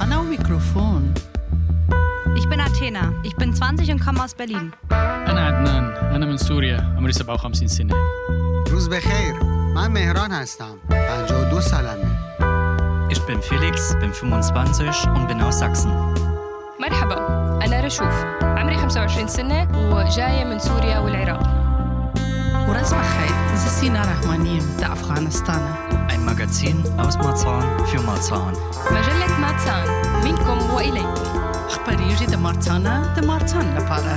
Marzana und Mikrofon. Ich bin Athena. Ich bin 20 und komme aus Berlin. أنا عدنان أنا من سوريا عمري 57 سنة روز بخیر من مهران هستم 52 سالمه Ich bin Felix, bin 25 und bin aus Sachsen. مرحبا أنا رشوف عمري 25 سنة وجاية من سوريا والعراق Uras Bachai, Sina Rahmanim, der Afghanistan. Ein Magazin aus Marzahn für Marzahn. مجلة ماتسان منكم وإليكم أخباريجي د مارتانا د مارتان لپاره.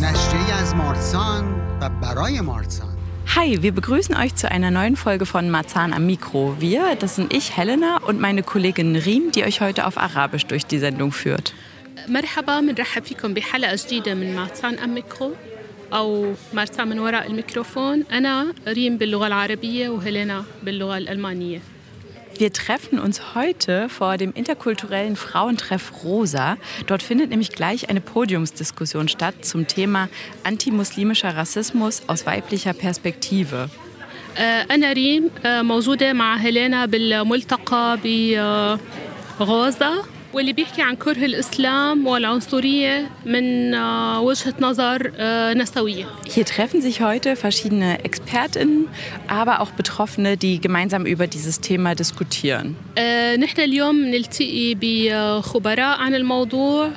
نشریه از مارسان و برای مارسان Hi, wir begrüßen euch zu einer neuen Folge von Marzahn am Mikro. Wir, das sind ich, Helena, und meine Kollegin Riem, die euch heute auf Arabisch durch die Sendung führt. مرحبا بنرحب فيكم بحلقة جديدة من مارسان أم ميكرو أو مارسان من وراء الميكروفون أنا ريم باللغة العربية وهيلينا باللغة الألمانية Wir treffen uns heute vor dem interkulturellen Frauentreff Rosa. Dort findet nämlich gleich eine Podiumsdiskussion statt zum Thema antimuslimischer Rassismus aus weiblicher Perspektive. آه، أنا ريم آه، موجودة مع هيلينا بالملتقى بغوزة واللي بيحكي عن كره الإسلام والعنصرية من آه، وجهة نظر آه، نسوية Hier treffen sich heute verschiedene ExpertInnen, aber auch Betroffene, die gemeinsam über dieses Thema diskutieren. آه، نحن اليوم نلتقي بخبراء عن الموضوع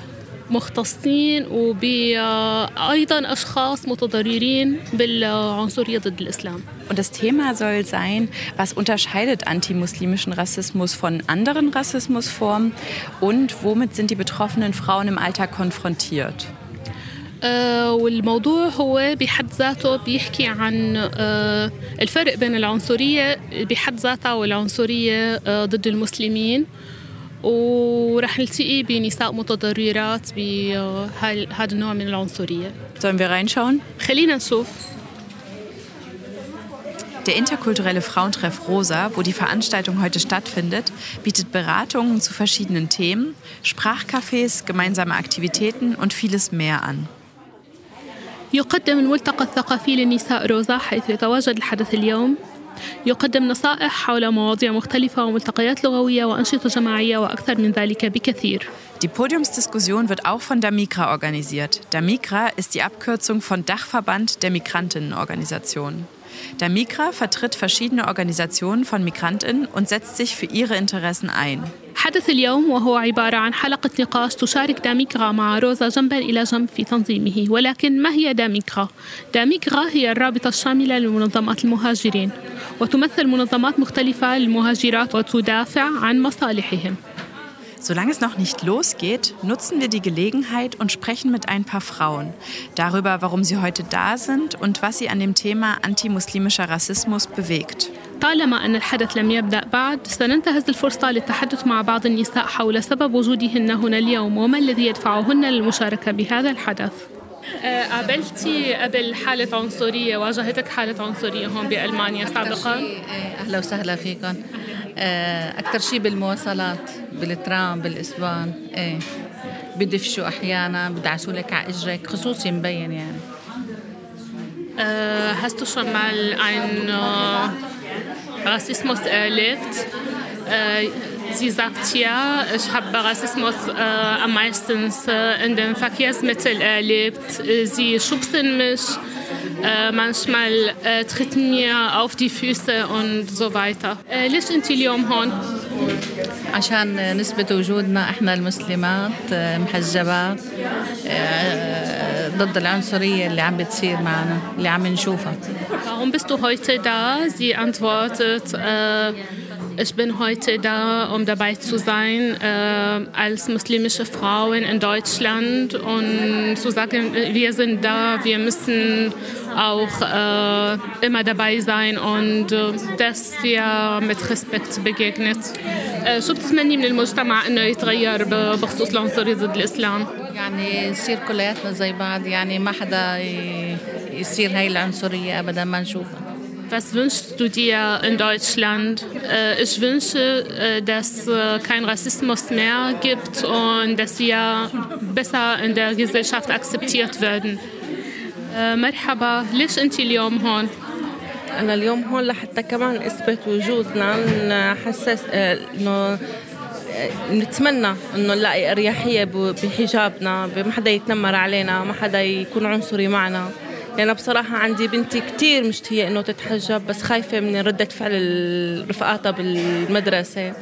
مختصين وبأيضا أشخاص متضررين بالعنصرية ضد الإسلام Und das Thema soll sein, was unterscheidet antimuslimischen Rassismus von anderen Rassismusformen und womit sind die betroffenen Frauen im Alltag konfrontiert. آه، والموضوع هو بحد ذاته بيحكي عن آه، الفرق بين العنصرية بحد ذاتها والعنصرية آه، ضد المسلمين ورح نلتقي بنساء متضررات بهذا النوع من العنصرية Sollen wir reinschauen? خلينا نشوف Der interkulturelle Frauentreff Rosa, wo die Veranstaltung heute stattfindet, bietet Beratungen zu verschiedenen Themen, Sprachcafés, gemeinsame Aktivitäten und vieles mehr an. يقدم الملتقى الثقافي للنساء روزا حيث يتواجد الحدث اليوم يقدم نصائح حول مواضيع مختلفة وملتقيات لغوية وأنشطة جماعية وأكثر من ذلك بكثير Die Podiumsdiskussion wird auch von Damikra organisiert. Damikra ist die Abkürzung von Dachverband der Migrantinnenorganisationen. Damikra vertritt verschiedene Organisationen von Migrantinnen und setzt sich für ihre Interessen ein. حدث اليوم وهو عبارة عن حلقة نقاش تشارك داميكرا مع روزا جنبا إلى جنب في تنظيمه ولكن ما هي داميكرا؟ داميكرا هي الرابطة الشاملة لمنظمات المهاجرين وتمثل منظمات مختلفة للمهاجرات وتدافع عن مصالحهم Solange es noch nicht losgeht, nutzen wir die Gelegenheit und sprechen mit ein paar Frauen darüber, warum sie heute da sind und was sie an dem Thema antimuslimischer Rassismus bewegt. طالما أن الحدث لم يبدأ بعد سننتهز الفرصة للتحدث مع بعض النساء حول سبب وجودهن هنا اليوم وما الذي يدفعهن للمشاركة بهذا الحدث قابلتي قبل حالة عنصرية واجهتك حالة عنصرية هون بألمانيا سابقا اهلا وسهلا فيكم آه، آه، أكثر شيء بالمواصلات بالترام بالإسبان إيه. بدفشوا أحيانا بدعسوا لك على اجرك خصوصي مبين يعني. آه، هستو شون مال ان آه، راسيسموس ليفت. Sie sagt ja, ich habe Rassismus äh, am meisten äh, in den Verkehrsmitteln مش؟ äh, manchmal äh, treten mir auf die Füße und so weiter. Äh, ليش أنت اليوم هون؟ عشان نثبت وجودنا احنا المسلمات آه، محجبات آه، ضد العنصريه اللي عم بتصير معنا اللي عم نشوفها Warum bist du heute da? Sie antwortet, äh, ich bin heute da, um dabei zu sein, äh, als muslimische Frauen in Deutschland und zu sagen, wir sind da, wir müssen auch äh, immer dabei sein und äh, dass wir mit Respekt begegnet. Äh, شو بتتمني من المجتمع انه يتغير ب- بخصوص العنصرية ضد الاسلام؟ يعني نصير كلياتنا زي بعض يعني ما حدا ي- يصير هاي العنصريه ابدا ما نشوفها Was wünschst du dir in Deutschland? Äh, ich wünsche, äh, dass äh, kein Rassismus mehr gibt und dass wir besser in der Gesellschaft akzeptiert werden. Äh, مرحبا ليش انت اليوم هون؟ أنا اليوم هون لحتى كمان أثبت وجودنا نحسس آه، إنه نتمنى انه نلاقي اريحيه بحجابنا ما حدا يتنمر علينا ما حدا يكون عنصري معنا يعني بصراحة عندي بنتي كتير مشتهية إنه تتحجب بس خايفة من ردة فعل رفقاتها بالمدرسة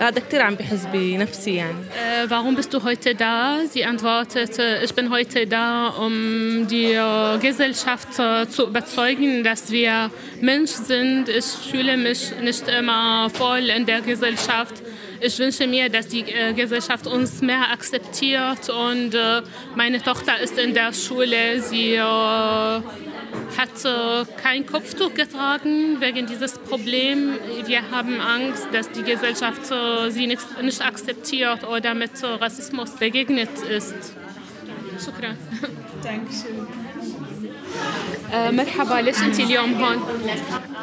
هذا كتير عم بحس بنفسي يعني äh, Warum bist du heute da? Sie antwortet, ich bin heute da, um die Gesellschaft zu überzeugen, dass wir Mensch sind. Ich fühle mich nicht immer voll in der Gesellschaft. ich wünsche mir, dass die äh, Gesellschaft uns mehr akzeptiert und äh, meine Tochter ist in der Schule. Sie äh, hat äh, kein Kopftuch getragen wegen dieses Problem. Wir haben Angst, dass die Gesellschaft äh, sie nicht, nicht, akzeptiert oder mit äh, Rassismus begegnet ist. Shukran. Dankeschön. مرحبا ليش أنت اليوم هون؟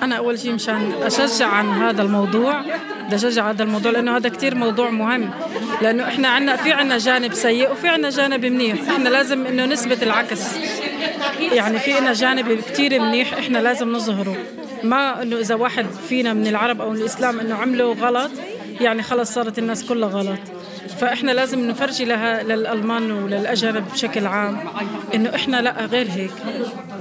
أنا أول شيء مشان أشجع عن هذا الموضوع بدي أشجع هذا الموضوع لأنه هذا كثير موضوع مهم. لأنه إحنا عنا في عنا جانب سيء وفي عنا جانب منيح. إحنا لازم إنه نثبت العكس. يعني في عنا جانب كثير منيح إحنا لازم نظهره. ما إنه إذا واحد فينا من العرب أو الإسلام إنه عمله غلط يعني خلص صارت الناس كلها غلط. فاحنا لازم نفرجي لها للالمان وللاجانب بشكل عام انه احنا لا غير هيك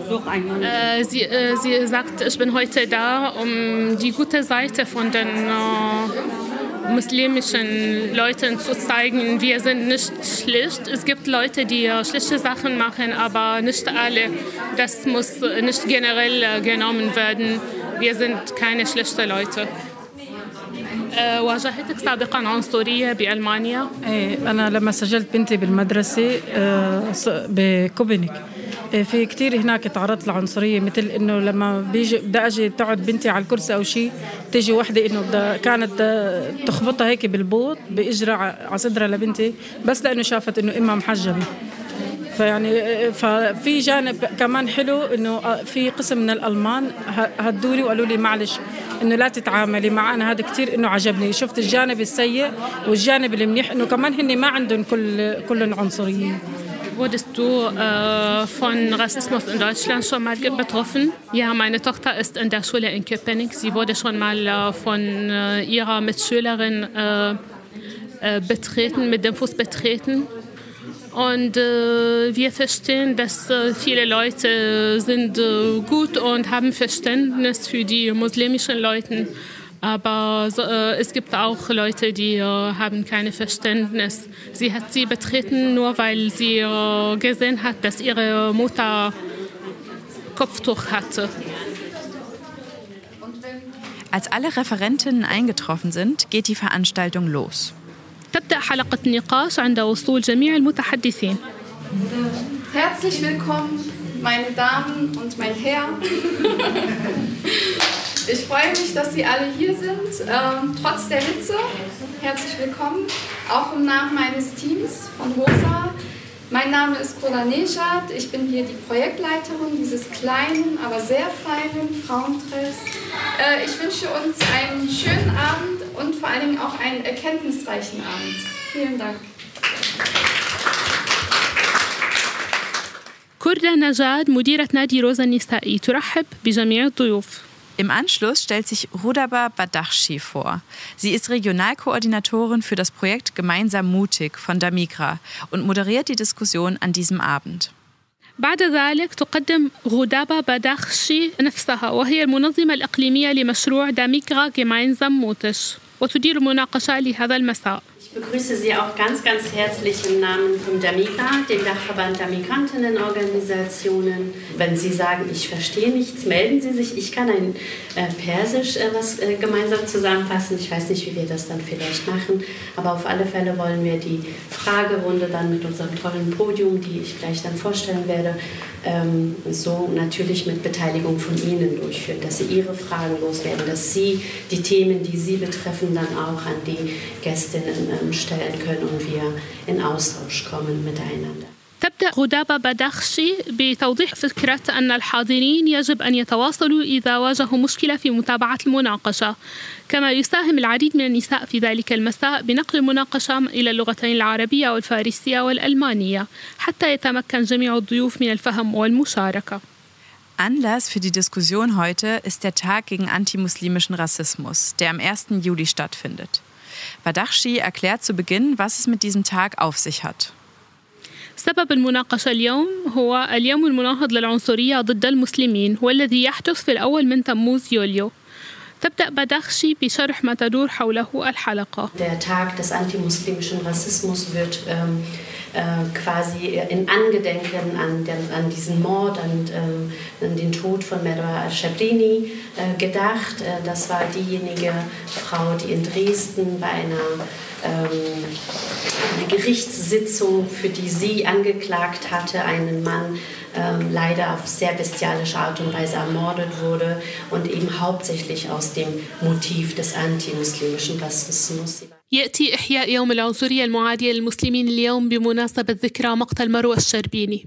Äh, sie, äh, sie sagt, ich bin heute da, um die gute Seite von den äh, muslimischen Leuten zu zeigen. Wir sind nicht schlecht. Es gibt Leute, die äh, schlechte Sachen machen, aber nicht alle. Das muss nicht generell äh, genommen werden. Wir sind keine schlechten Leute. واجهتك سابقا عنصرية بألمانيا؟ إيه أنا لما سجلت بنتي بالمدرسة بكوبنك في كتير هناك تعرضت لعنصرية مثل إنه لما بيجي بدي أجي تقعد بنتي على الكرسي أو شيء تيجي إنه بدها كانت تخبطها هيك بالبوط بإجرى على صدرها لبنتي بس لأنه شافت إنه إمها محجبة فيعني ففي جانب كمان حلو إنه في قسم من الألمان هدولي وقالوا لي معلش انه لا تتعاملي معنا هذا كثير انه عجبني شفت الجانب السيء والجانب المنيح انه كمان هن ما عندهم كل كلهم عنصريين Wurdest du äh, von Rassismus in Deutschland schon mal betroffen? Ja, meine Tochter ist in der Schule in Köpenick. Sie wurde schon mal äh, von äh, ihrer Mitschülerin betreten, mit dem Fuß betreten. Und äh, wir verstehen, dass äh, viele Leute sind äh, gut und haben Verständnis für die muslimischen Leute. Aber so, es gibt auch Leute, die haben kein Verständnis. Sie hat sie betreten, nur weil sie gesehen hat, dass ihre Mutter Kopftuch hatte. Als alle Referentinnen eingetroffen sind, geht die Veranstaltung los. تبدأ حلقة النقاش عند وصول جميع المتحدثين. Herzlich willkommen, meine Damen und mein Herr. Ich freue mich, dass Sie alle hier sind, ähm, trotz der Hitze. Herzlich willkommen, auch im Namen meines Teams von HOSA. Mein Name ist Kola Nejad. Ich bin hier die Projektleiterin dieses kleinen, aber sehr feinen Frauentreffs. Äh, ich wünsche uns einen schönen Abend und vor allen Dingen auch einen erkenntnisreichen Abend. Vielen Dank. كرة نجاد مديرة نادي روزا النسائي ترحب بجميع الضيوف. Im Anschluss stellt sich Rudaba Badachshi vor. Sie ist Regionalkoordinatorin für das Projekt Gemeinsam mutig von Damigra und moderiert die Diskussion an diesem Abend. بعد ذلك تقدم غودابا بادخشي نفسها وهي المنظمة الإقليمية لمشروع داميكرا Gemeinsam mutig وتدير مناقشة لهذا المساء. Ich begrüße Sie auch ganz, ganz herzlich im Namen von DAMIGA, dem Dachverband der Migrantinnenorganisationen. Wenn Sie sagen, ich verstehe nichts, melden Sie sich. Ich kann ein äh, Persisch äh, was äh, gemeinsam zusammenfassen. Ich weiß nicht, wie wir das dann vielleicht machen, aber auf alle Fälle wollen wir die Fragerunde dann mit unserem tollen Podium, die ich gleich dann vorstellen werde, ähm, so natürlich mit Beteiligung von Ihnen durchführen, dass Sie Ihre Fragen loswerden, dass Sie die Themen, die Sie betreffen, dann auch an die Gästinnen stellen können und wir in Austausch kommen miteinander. تبدأ غدابة بدخشي بتوضيح فكرة أن الحاضرين يجب أن يتواصلوا إذا واجهوا مشكلة في متابعة المناقشة كما يساهم العديد من النساء في ذلك المساء بنقل المناقشة إلى اللغتين العربية والفارسية والألمانية حتى يتمكن جميع الضيوف من الفهم والمشاركة Anlass für die Diskussion heute ist der Tag gegen antimuslimischen Rassismus, der am 1. Juli stattfindet. Badakhshi erklärt zu Beginn, was es mit diesem Tag auf sich hat. سبب المناقشة اليوم هو اليوم المناهض للعنصرية ضد المسلمين والذي يحدث في الأول من تموز يوليو تبدأ بدخشي بشرح ما تدور حوله الحلقة Der Tag des antimuslimischen Rassismus wird ähm, äh, quasi in Angedenken an, den, an diesen Mord, an, äh, an den Tod von Merwa al-Shabrini äh, gedacht. Äh, das war diejenige Frau, die in Dresden bei einer Ähm, eine Gerichtssitzung, für die sie angeklagt hatte, einen Mann ähm, leider auf sehr bestialische Art und Weise ermordet wurde und eben hauptsächlich aus dem Motiv des antimuslimischen Rassismus. يأتي إحياء يوم العنصرية المعادية للمسلمين اليوم بمناسبة ذكرى مقتل مروى الشربيني.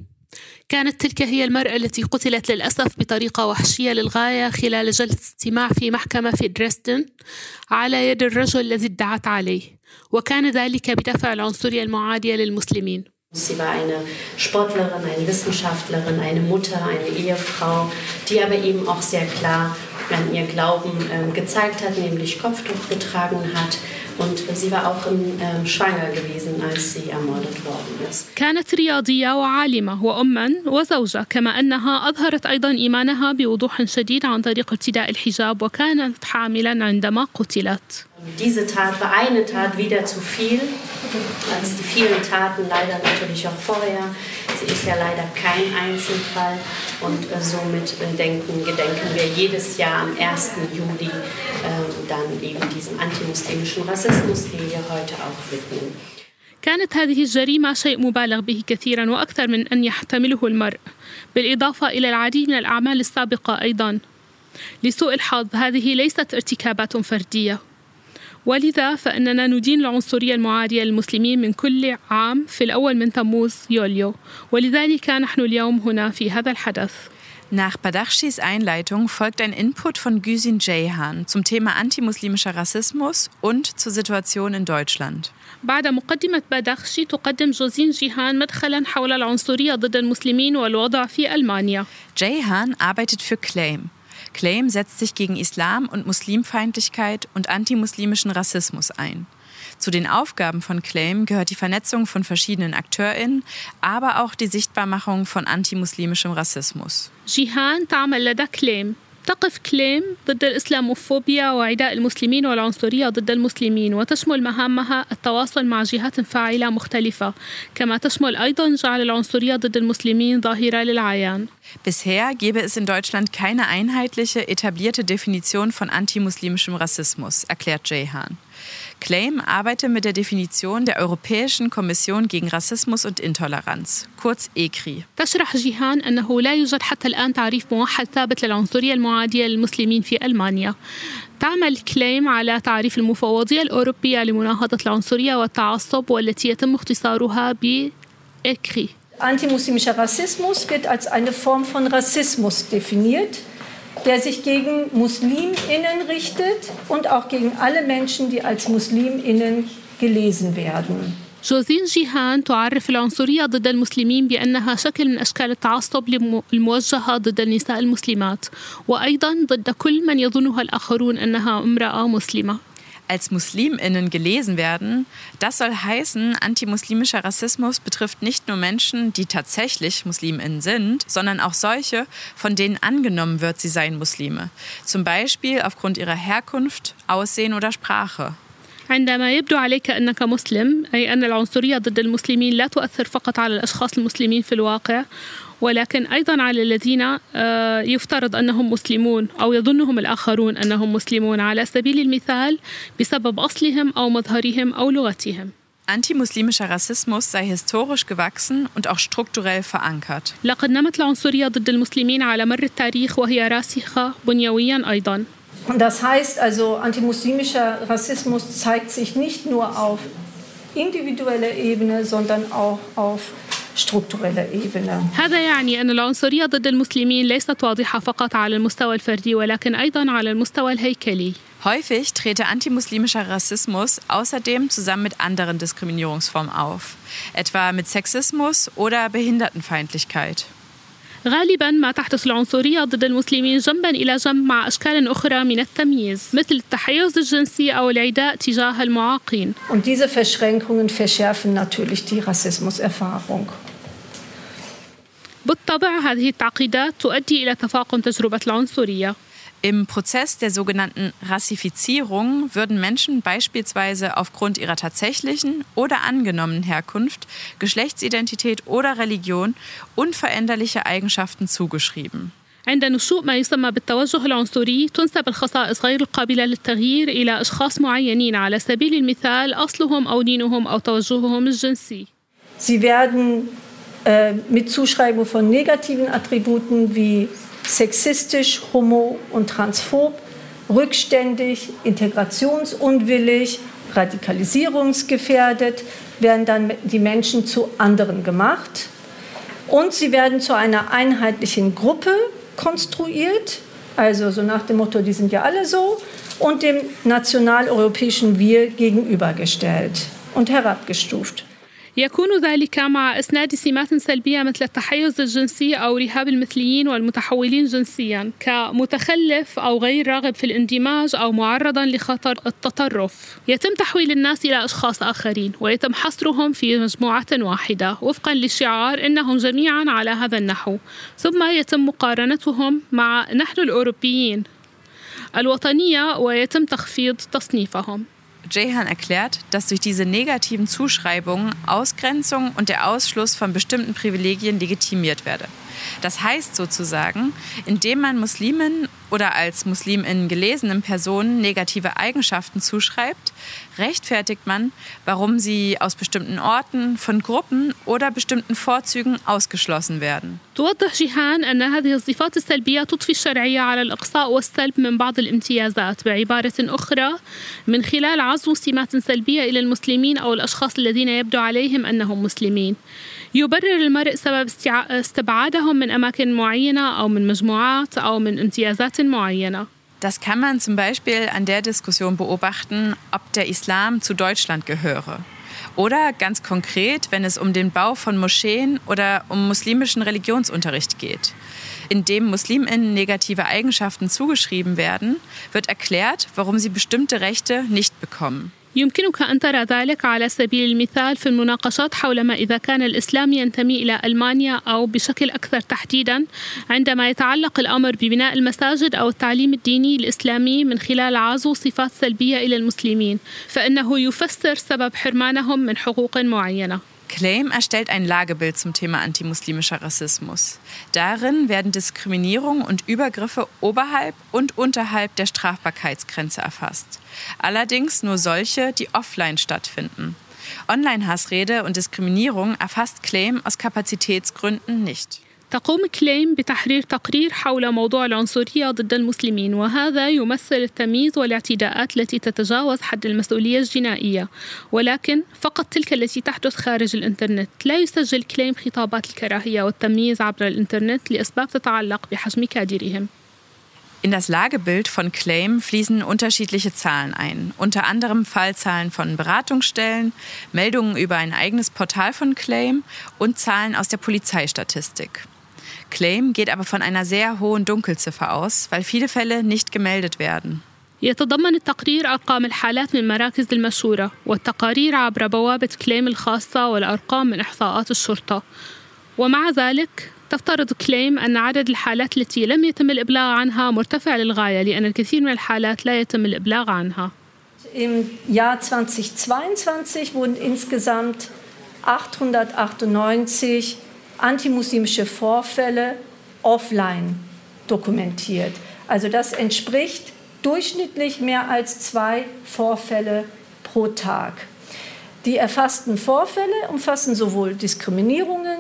كانت تلك هي المرأة التي قتلت للأسف بطريقة وحشية للغاية خلال جلسة استماع في محكمة في دريسدن على يد الرجل الذي ادعت عليه. وكان ذلك بدافع العنصرية المعادية للمسلمين Sie war eine Sportlerin, eine Wissenschaftlerin, eine Mutter, eine Ehefrau, die aber eben auch sehr klar an ihr Glauben äh, gezeigt hat, nämlich Kopftuch getragen hat. Und sie war auch ähm, schwanger gewesen, als sie ermordet worden ist. كانت رياضية وعالمة وأما وزوجة كما أنها أظهرت أيضا إيمانها بوضوح شديد عن طريق ارتداء الحجاب وكانت حاملا عندما قتلت. Diese Tat war eine Tat wieder zu viel, als die vielen Taten leider natürlich auch vorher. Sie ist ja leider kein Einzelfall und äh, somit äh, denken, gedenken wir jedes Jahr am 1. Juli äh, dann eben diesem antimuslimischen Rassismus, den wir heute auch widmen. كانت هذه الجريمة شيء مبالغ به كثيرا وأكثر من أن يحتمله المرء بالإضافة إلى العديد من الأعمال السابقة أيضا لسوء الحظ هذه ليست ارتكابات فردية ولذا فإننا ندين العنصرية المعادية للمسلمين من كل عام في الأول من تموز يوليو ولذلك نحن اليوم هنا في هذا الحدث Nach Badakhshis Einleitung folgt ein Input von Güsin Ceyhan zum Thema antimuslimischer Rassismus und zur Situation in Deutschland. بعد مقدمة بادخشي تقدم جوزين جيهان مدخلا حول العنصرية ضد المسلمين والوضع في ألمانيا. Ceyhan arbeitet für Claim. Claim setzt sich gegen Islam und Muslimfeindlichkeit und antimuslimischen Rassismus ein. Zu den Aufgaben von Claim gehört die Vernetzung von verschiedenen AkteurInnen, aber auch die Sichtbarmachung von antimuslimischem Rassismus. جيهان تعمل لدى كليم تقف كليم ضد الإسلاموفوبيا وعداء المسلمين والعنصرية ضد المسلمين وتشمل مهامها التواصل مع جهات فاعلة مختلفة كما تشمل أيضا جعل العنصرية ضد المسلمين ظاهرة للعيان Bisher gäbe es in Deutschland keine einheitliche, etablierte Definition von antimuslimischem Rassismus, erklärt Jayhan. Claim arbeite mit der Definition der Europäischen Kommission gegen Rassismus und Intoleranz, kurz ECRI. تشرح جيهان أنه لا يوجد حتى الآن تعريف موحد ثابت للعنصرية المعادية للمسلمين في ألمانيا تعمل كليم على تعريف المفوضية الأوروبية لمناهضة العنصرية والتعصب والتي يتم اختصارها بإكري Antimuslimischer Rassismus wird als eine Form von Rassismus definiert, der sich gegen Musliminnen richtet und auch gegen alle Menschen, die als Musliminnen gelesen werden. جوزين جيهان تعرف العنصرية ضد المسلمين بأنها شكل من أشكال التعصب الموجهة ضد النساء المسلمات وأيضا ضد كل من يظنها الآخرون أنها امرأة مسلمة als Musliminnen gelesen werden, das soll heißen, antimuslimischer Rassismus betrifft nicht nur Menschen, die tatsächlich Musliminnen sind, sondern auch solche, von denen angenommen wird, sie seien Muslime. Zum Beispiel aufgrund ihrer Herkunft, Aussehen oder Sprache. عندما يبدو عليك أنك مسلم أي أن العنصرية ضد المسلمين لا تؤثر فقط على الأشخاص المسلمين في الواقع ولكن أيضا على الذين يفترض أنهم مسلمون أو يظنهم الآخرون أنهم مسلمون على سبيل المثال بسبب أصلهم أو مظهرهم أو لغتهم Antimuslimischer Rassismus sei historisch gewachsen und auch strukturell verankert. لقد نمت العنصرية ضد المسلمين على مر التاريخ وهي راسخة بنيويا أيضا. Und das heißt also, antimuslimischer Rassismus zeigt sich nicht nur auf individueller Ebene, sondern auch auf struktureller Ebene. هذا يعني أن العنصرية ضد المسلمين ليست واضحة فقط على المستوى الفردي ولكن أيضا على المستوى الهيكلي. Häufig trete antimuslimischer Rassismus außerdem zusammen mit anderen Diskriminierungsformen auf, etwa mit Sexismus oder Behindertenfeindlichkeit. غالبا ما تحدث العنصرية ضد المسلمين جنبا إلى جنب مع أشكال أخرى من التمييز مثل التحيز الجنسي أو العداء تجاه المعاقين Und diese Verschränkungen verschärfen natürlich die Rassismuserfahrung. بالطبع هذه التعقيدات تؤدي إلى تفاقم تجربة العنصرية Im Prozess der sogenannten Rassifizierung würden Menschen beispielsweise aufgrund ihrer tatsächlichen oder angenommenen Herkunft, Geschlechtsidentität oder Religion unveränderliche Eigenschaften zugeschrieben. عند نشوء ما يسمى بالتوجه العنصري تنسب الخصائص غير القابلة للتغيير إلى أشخاص معينين على سبيل المثال أصلهم أو دينهم أو توجههم الجنسي. Sie werden äh, mit Zuschreibung von negativen Attributen wie sexistisch, homo- und transphob, rückständig, integrationsunwillig, radikalisierungsgefährdet, werden dann die Menschen zu anderen gemacht. Und sie werden zu einer einheitlichen Gruppe konstruiert, also so nach dem Motto, die sind ja alle so, und dem nationaleuropäischen Wir gegenübergestellt und herabgestuft. يكون ذلك مع إسناد سمات سلبية مثل التحيز الجنسي أو رهاب المثليين والمتحولين جنسيا كمتخلف أو غير راغب في الاندماج أو معرضا لخطر التطرف. يتم تحويل الناس إلى أشخاص آخرين ويتم حصرهم في مجموعة واحدة. وفقا لشعار إنهم جميعا على هذا النحو. ثم يتم مقارنتهم مع نحن الأوروبيين الوطنية ويتم تخفيض تصنيفهم. Jehan erklärt, dass durch diese negativen Zuschreibungen Ausgrenzung und der Ausschluss von bestimmten Privilegien legitimiert werde. Das heißt sozusagen, indem man Muslimen oder als Musliminnen gelesenen Personen negative Eigenschaften zuschreibt, rechtfertigt man, warum sie aus bestimmten Orten, von Gruppen oder bestimmten Vorzügen ausgeschlossen werden. توضح جيهان أن هذه الصفات السلبية تضفي الشرعية على الإقصاء والسلب من بعض الامتيازات بعبارة أخرى من خلال عزو سمات سلبية إلى المسلمين أو الأشخاص الذين يبدو عليهم أنهم مسلمين يبرر المرء سبب استبعادهم من أماكن معينة أو من مجموعات أو من امتيازات معينة. Das kann man zum Beispiel an der Diskussion beobachten, ob der Islam zu Deutschland gehöre. Oder ganz konkret, wenn es um den Bau von Moscheen oder um muslimischen Religionsunterricht geht. Indem Musliminnen negative Eigenschaften zugeschrieben werden, wird erklärt, warum sie bestimmte Rechte nicht bekommen. يمكنك أن ترى ذلك على سبيل المثال في المناقشات حول ما إذا كان الإسلام ينتمي إلى ألمانيا أو بشكل أكثر تحديدا عندما يتعلق الأمر ببناء المساجد أو التعليم الديني الإسلامي من خلال عزو صفات سلبية إلى المسلمين فإنه يفسر سبب حرمانهم من حقوق معينة. Claim erstellt ein Lagebild zum Thema antimuslimischer Rassismus. Darin werden Diskriminierung und Übergriffe oberhalb und unterhalb der Strafbarkeitsgrenze erfasst. Allerdings nur solche, die offline stattfinden. Online-Hassrede und Diskriminierung erfasst Claim aus Kapazitätsgründen nicht. تقوم كليم بتحرير تقرير حول موضوع العنصرية ضد المسلمين وهذا يمثل التمييز والاعتداءات التي تتجاوز حد المسؤولية الجنائية. ولكن فقط تلك التي تحدث خارج الإنترنت. لا يسجل كليم خطابات الكراهية والتمييز عبر الإنترنت لأسباب تتعلق بحجم كادرهم. In das Lagebild von Claim fließen unterschiedliche Zahlen ein, unter anderem Fallzahlen von Beratungsstellen, Meldungen über ein eigenes Portal von Claim und Zahlen aus der Polizeistatistik. Claim geht aber von einer sehr hohen Dunkelziffer aus, weil viele Fälle nicht gemeldet werden. يتضمن التقرير أرقام الحالات من مراكز المشورة والتقارير عبر بوابة كليم الخاصة والأرقام من إحصاءات الشرطة ومع ذلك تفترض كليم أن عدد الحالات التي لم يتم الإبلاغ عنها مرتفع للغاية لأن الكثير من الحالات لا يتم الإبلاغ عنها. Im Jahr 2022 wurden insgesamt 898 antimuslimische Vorfälle offline dokumentiert. Also das entspricht durchschnittlich mehr als zwei Vorfälle pro Tag. Die erfassten Vorfälle umfassen sowohl Diskriminierungen,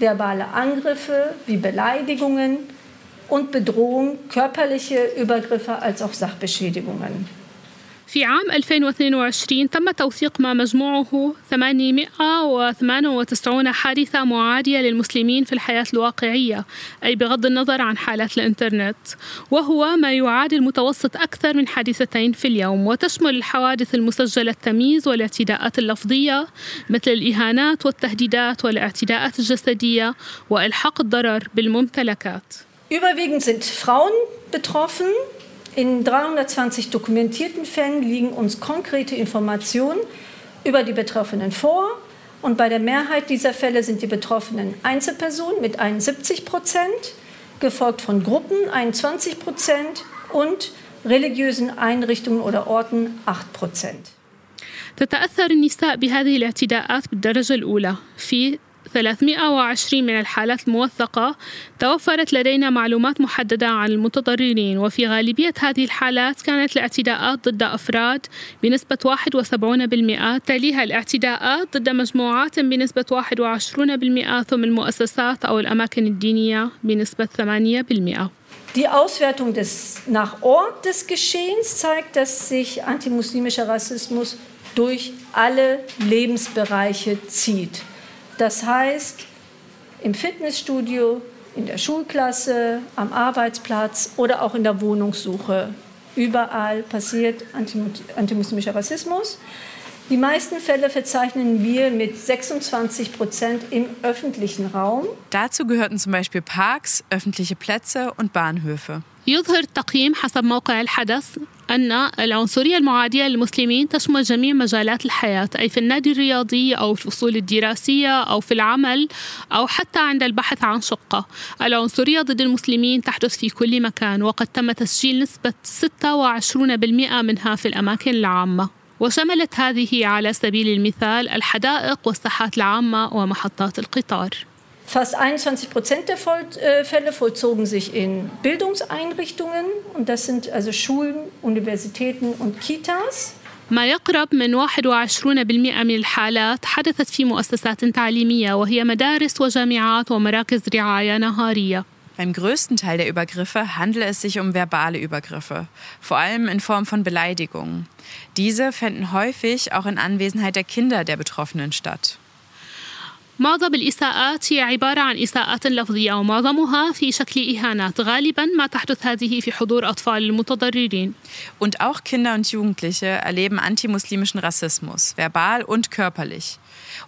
verbale Angriffe wie Beleidigungen und Bedrohung, körperliche Übergriffe als auch Sachbeschädigungen. في عام 2022 تم توثيق ما مجموعه 898 حادثة معادية للمسلمين في الحياة الواقعية أي بغض النظر عن حالات الإنترنت وهو ما يعادل متوسط أكثر من حادثتين في اليوم وتشمل الحوادث المسجلة التمييز والاعتداءات اللفظية مثل الإهانات والتهديدات والاعتداءات الجسدية وإلحاق الضرر بالممتلكات Überwiegend sind Frauen betroffen. In 320 dokumentierten Fällen liegen uns konkrete Informationen über die Betroffenen vor. Und bei der Mehrheit dieser Fälle sind die Betroffenen Einzelpersonen mit 71 Prozent, gefolgt von Gruppen 21 Prozent und religiösen Einrichtungen oder Orten 8 Prozent. تتأثر النساء بهذه الاعتداءات بالدرجة الأولى في 320 من الحالات الموثقة توفرت لدينا معلومات محددة عن المتضررين وفي غالبية هذه الحالات كانت الاعتداءات ضد أفراد بنسبة 71% تليها الاعتداءات ضد مجموعات بنسبة 21% ثم المؤسسات أو الأماكن الدينية بنسبة 8%. Die Auswertung des, nach Ort des Geschehens zeigt, dass sich antimuslimischer Rassismus durch alle Lebensbereiche zieht. Das heißt, im Fitnessstudio, in der Schulklasse, am Arbeitsplatz oder auch in der Wohnungssuche. Überall passiert antimuslimischer Rassismus. Die meisten Fälle verzeichnen wir mit 26 Prozent im öffentlichen Raum. Dazu gehörten zum Beispiel Parks, öffentliche Plätze und Bahnhöfe. يظهر التقييم حسب موقع الحدث أن العنصرية المعادية للمسلمين تشمل جميع مجالات الحياة أي في النادي الرياضي أو في الفصول الدراسية أو في العمل أو حتى عند البحث عن شقة. العنصرية ضد المسلمين تحدث في كل مكان وقد تم تسجيل نسبة 26% منها في الأماكن العامة. وشملت هذه على سبيل المثال الحدائق والساحات العامة ومحطات القطار. Fast 21 Prozent der Fälle vollzogen sich in Bildungseinrichtungen und das sind also Schulen, Universitäten und Kitas. ما يقرب من 21% من الحالات حدثت في مؤسسات تعليمية وهي مدارس وجامعات ومراكز رعاية نهارية. Beim größten Teil der Übergriffe handele es sich um verbale Übergriffe, vor allem in Form von Beleidigungen. Diese fänden häufig auch in Anwesenheit der Kinder der Betroffenen statt. معظم الإساءات هي عبارة عن إساءات لفظية ومعظمها في شكل إهانات غالبا ما تحدث هذه في حضور أطفال المتضررين Und auch Kinder und Jugendliche erleben antimuslimischen Rassismus, verbal und körperlich.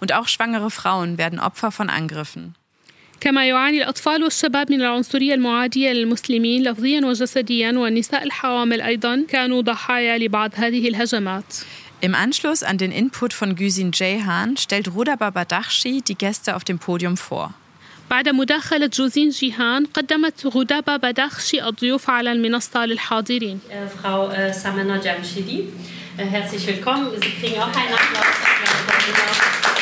Und auch schwangere Frauen werden Opfer von Angriffen. كما يعاني الأطفال والشباب من العنصرية المعادية للمسلمين لفظيا وجسديا والنساء الحوامل أيضا كانوا ضحايا لبعض هذه الهجمات Im Anschluss an den Input von Güsin Ceyhan stellt Rudaba Badakhshi die Gäste auf dem Podium vor. بعد مداخلة جوزين جيهان قدمت غدابة بدخشي الضيوف على المنصة للحاضرين. Frau Samana Jamshidi, herzlich willkommen. Sie kriegen auch einen Applaus.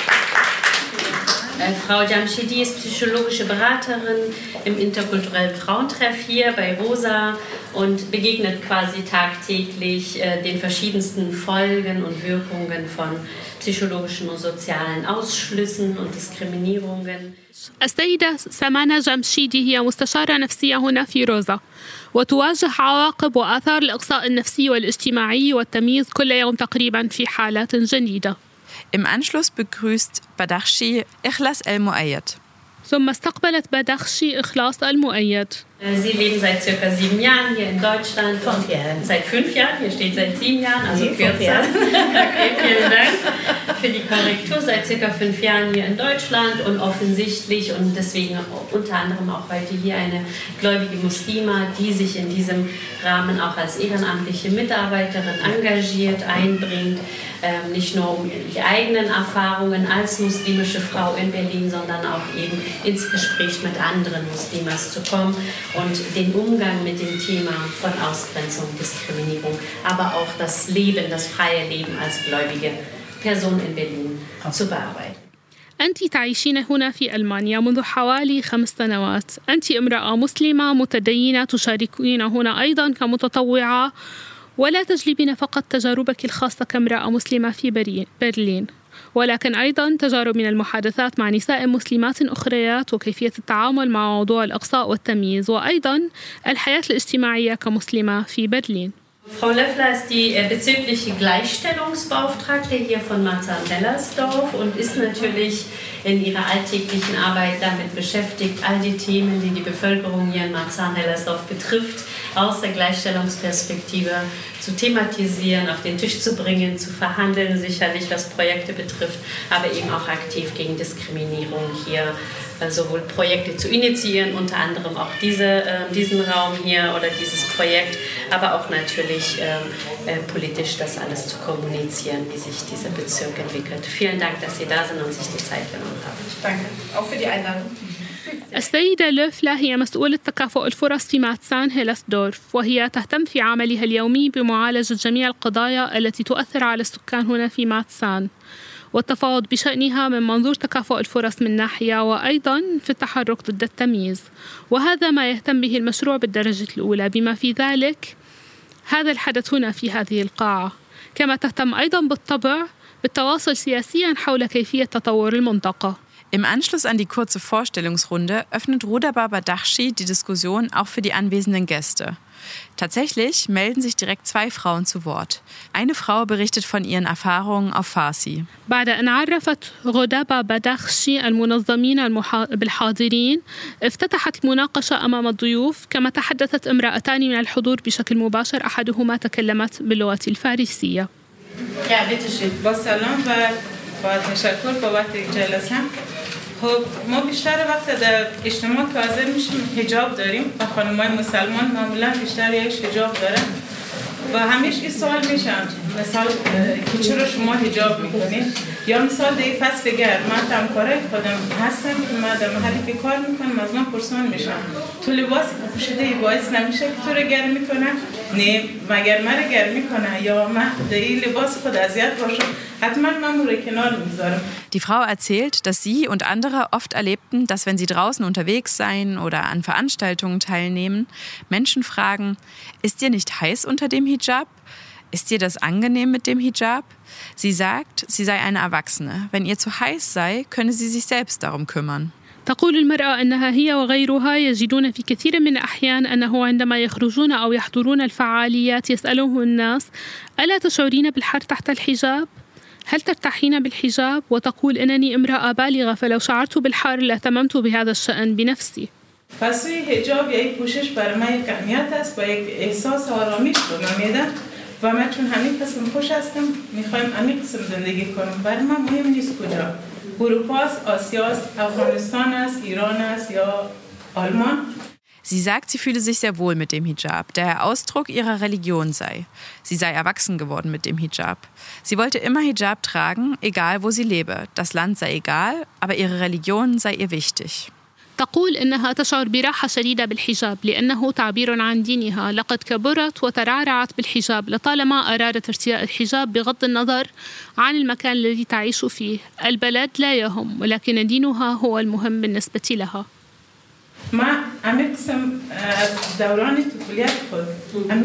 Frau Jamshidi ist psychologische Beraterin im interkulturellen Frauentreff hier bei Rosa und begegnet quasi tagtäglich äh, den verschiedensten Folgen und Wirkungen von psychologischen und sozialen Ausschlüssen und Diskriminierungen. السيدة سمانة جمشيدي هي مستشارة نفسية هنا في روزا وتواجه عواقب وآثار الإقصاء النفسي والاجتماعي والتمييز كل يوم تقريبا في حالات جديدة Im Anschluss begrüßt Badakhshi Ikhlas El Muayyad. ثم استقبلت بدخشي إخلاص المؤيد Sie leben seit circa sieben Jahren hier in Deutschland. Fünf Jahre. Seit fünf Jahren. Hier steht seit sieben Jahren, also Nee, kürzer. fünf Jahre. okay, vielen Dank für die Korrektur. Seit circa fünf Jahren hier in Deutschland und offensichtlich und deswegen unter anderem auch heute hier eine gläubige Muslima, die sich in diesem Rahmen auch als ehrenamtliche Mitarbeiterin engagiert, einbringt. Ähm, nicht nur um die eigenen Erfahrungen als muslimische Frau in Berlin, sondern auch eben ins Gespräch mit anderen Muslimas zu kommen und den Umgang mit dem Thema von Ausgrenzung, Diskriminierung, aber auch das Leben, das freie Leben als gläubige Person in Berlin zu bearbeiten. أنت تعيشين هنا في ألمانيا منذ حوالي خمس سنوات. أنت امرأة مسلمة متدينة تشاركين هنا أيضا كمتطوعة. ولا تجلبين فقط تجاربك الخاصة كامرأة مسلمة في برلين. ولكن أيضا تجارب من المحادثات مع نساء مسلمات أخريات وكيفية التعامل مع موضوع الإقصاء والتمييز وأيضا الحياة الاجتماعية كمسلمة في برلين. Frau Löffler ist die äh, bezügliche Gleichstellungsbeauftragte hier von Marzahn-Hellersdorf und ist natürlich in ihrer alltäglichen Arbeit damit beschäftigt, all die Themen, die die Bevölkerung hier in Marzahn-Hellersdorf betrifft, aus der Gleichstellungsperspektive zu thematisieren, auf den Tisch zu bringen, zu verhandeln, sicherlich was Projekte betrifft, aber eben auch aktiv gegen Diskriminierung hier sowohl Projekte zu initiieren, unter anderem auch diese, äh, diesen Raum hier oder dieses Projekt, aber auch natürlich äh, äh, politisch das alles zu kommunizieren, wie sich dieser Bezirk entwickelt. Vielen Dank, dass Sie da sind und sich die Zeit genommen haben. Danke, auch für die Einladung. السيدة لوفلا هي مسؤولة تكافؤ الفرص في ماتسان هيلسدورف وهي تهتم في عملها اليومي بمعالجة جميع القضايا التي تؤثر على السكان هنا في ماتسان والتفاوض بشأنها من منظور تكافؤ الفرص من ناحية وأيضا في التحرك ضد التمييز. وهذا ما يهتم به المشروع بالدرجة الأولى. بما في ذلك هذا الحدث هنا في هذه القاعة. كما تهتم أيضا بالطبع بالتواصل سياسيا حول كيفية تطور المنطقة. Im Anschluss an die kurze Vorstellungsrunde öffnet Ruda Badachshi die Diskussion auch für die anwesenden Gäste. Tatsächlich melden sich direkt zwei Frauen zu Wort. Eine Frau berichtet von ihren Erfahrungen auf Farsi. بعد أن عرفت غدابة بدخشي المنظمين بالحاضرين افتتحت المناقشة أمام الضيوف كما تحدثت امرأتان من الحضور بشكل مباشر أحدهما تكلمت باللغة الفارسية با سلام و با تشکر بابت جلسه خب ما بیشتر وقت در اجتماع حاضر میشیم حجاب داریم و خانمای مسلمان معمولا بیشتر یک حجاب دارن. و همیش این سوال میشن مثال که چرا شما حجاب میکنید یا مثال در فصل گرد من همکارای خودم هستم که من در محلی که کار میکنم از من پرسان میشم تو لباس که پوشیده باعث نمیشه که تو رو گرم میکنه نه مگر من گرم میکنه یا من در این لباس خود اذیت باشم Die Frau erzählt, dass sie und andere oft erlebten, dass wenn sie draußen unterwegs seien oder an Veranstaltungen teilnehmen, Menschen fragen, ist dir nicht heiß unter dem Hijab? Ist dir das angenehm mit dem Hijab? Sie sagt, sie sei eine Erwachsene. Wenn ihr zu heiß sei, könne sie sich selbst darum kümmern. تقول المرأة أنها هي وغيرها يجدون في كثير من الأحيان أنه عندما يخرجون أو يحضرون الفعاليات يسألهم الناس ألا تشعرين بالحر تحت الحجاب؟ هل ترتاحين بالحجاب؟ وتقول إنني امرأة بالغة فلو شعرت بالحر لاهتممت بهذا الشأن بنفسي. پس حجاب یا پوشش برای من یک اهمیت است و یک احساس آرامش به من میده و من چون همین قسم خوش هستم میخوایم همین قسم زندگی کنم برای من مهم نیست کجا اروپا است آسیا است افغانستان است ایران است یا آلمان Sie sagt, sie fühle sich sehr wohl mit dem Hijab, der Ausdruck ihrer Religion sei. Sie sei erwachsen geworden mit dem Hijab. Sie wollte immer Hijab tragen, egal wo sie lebe. Das Land sei egal, aber ihre Religion sei ihr wichtig. تقول إنها تشعر براحة شديدة بالحجاب لأنه تعبير عن دينها. لقد كبرت وترعرعت بالحجاب لطالما أرادت ارتداء الحجاب بغض النظر عن المكان الذي تعيش فيه. البلد لا يهم ولكن دينها هو المهم بالنسبة لها. ما همه قسم از دوران طفولیت خود. همه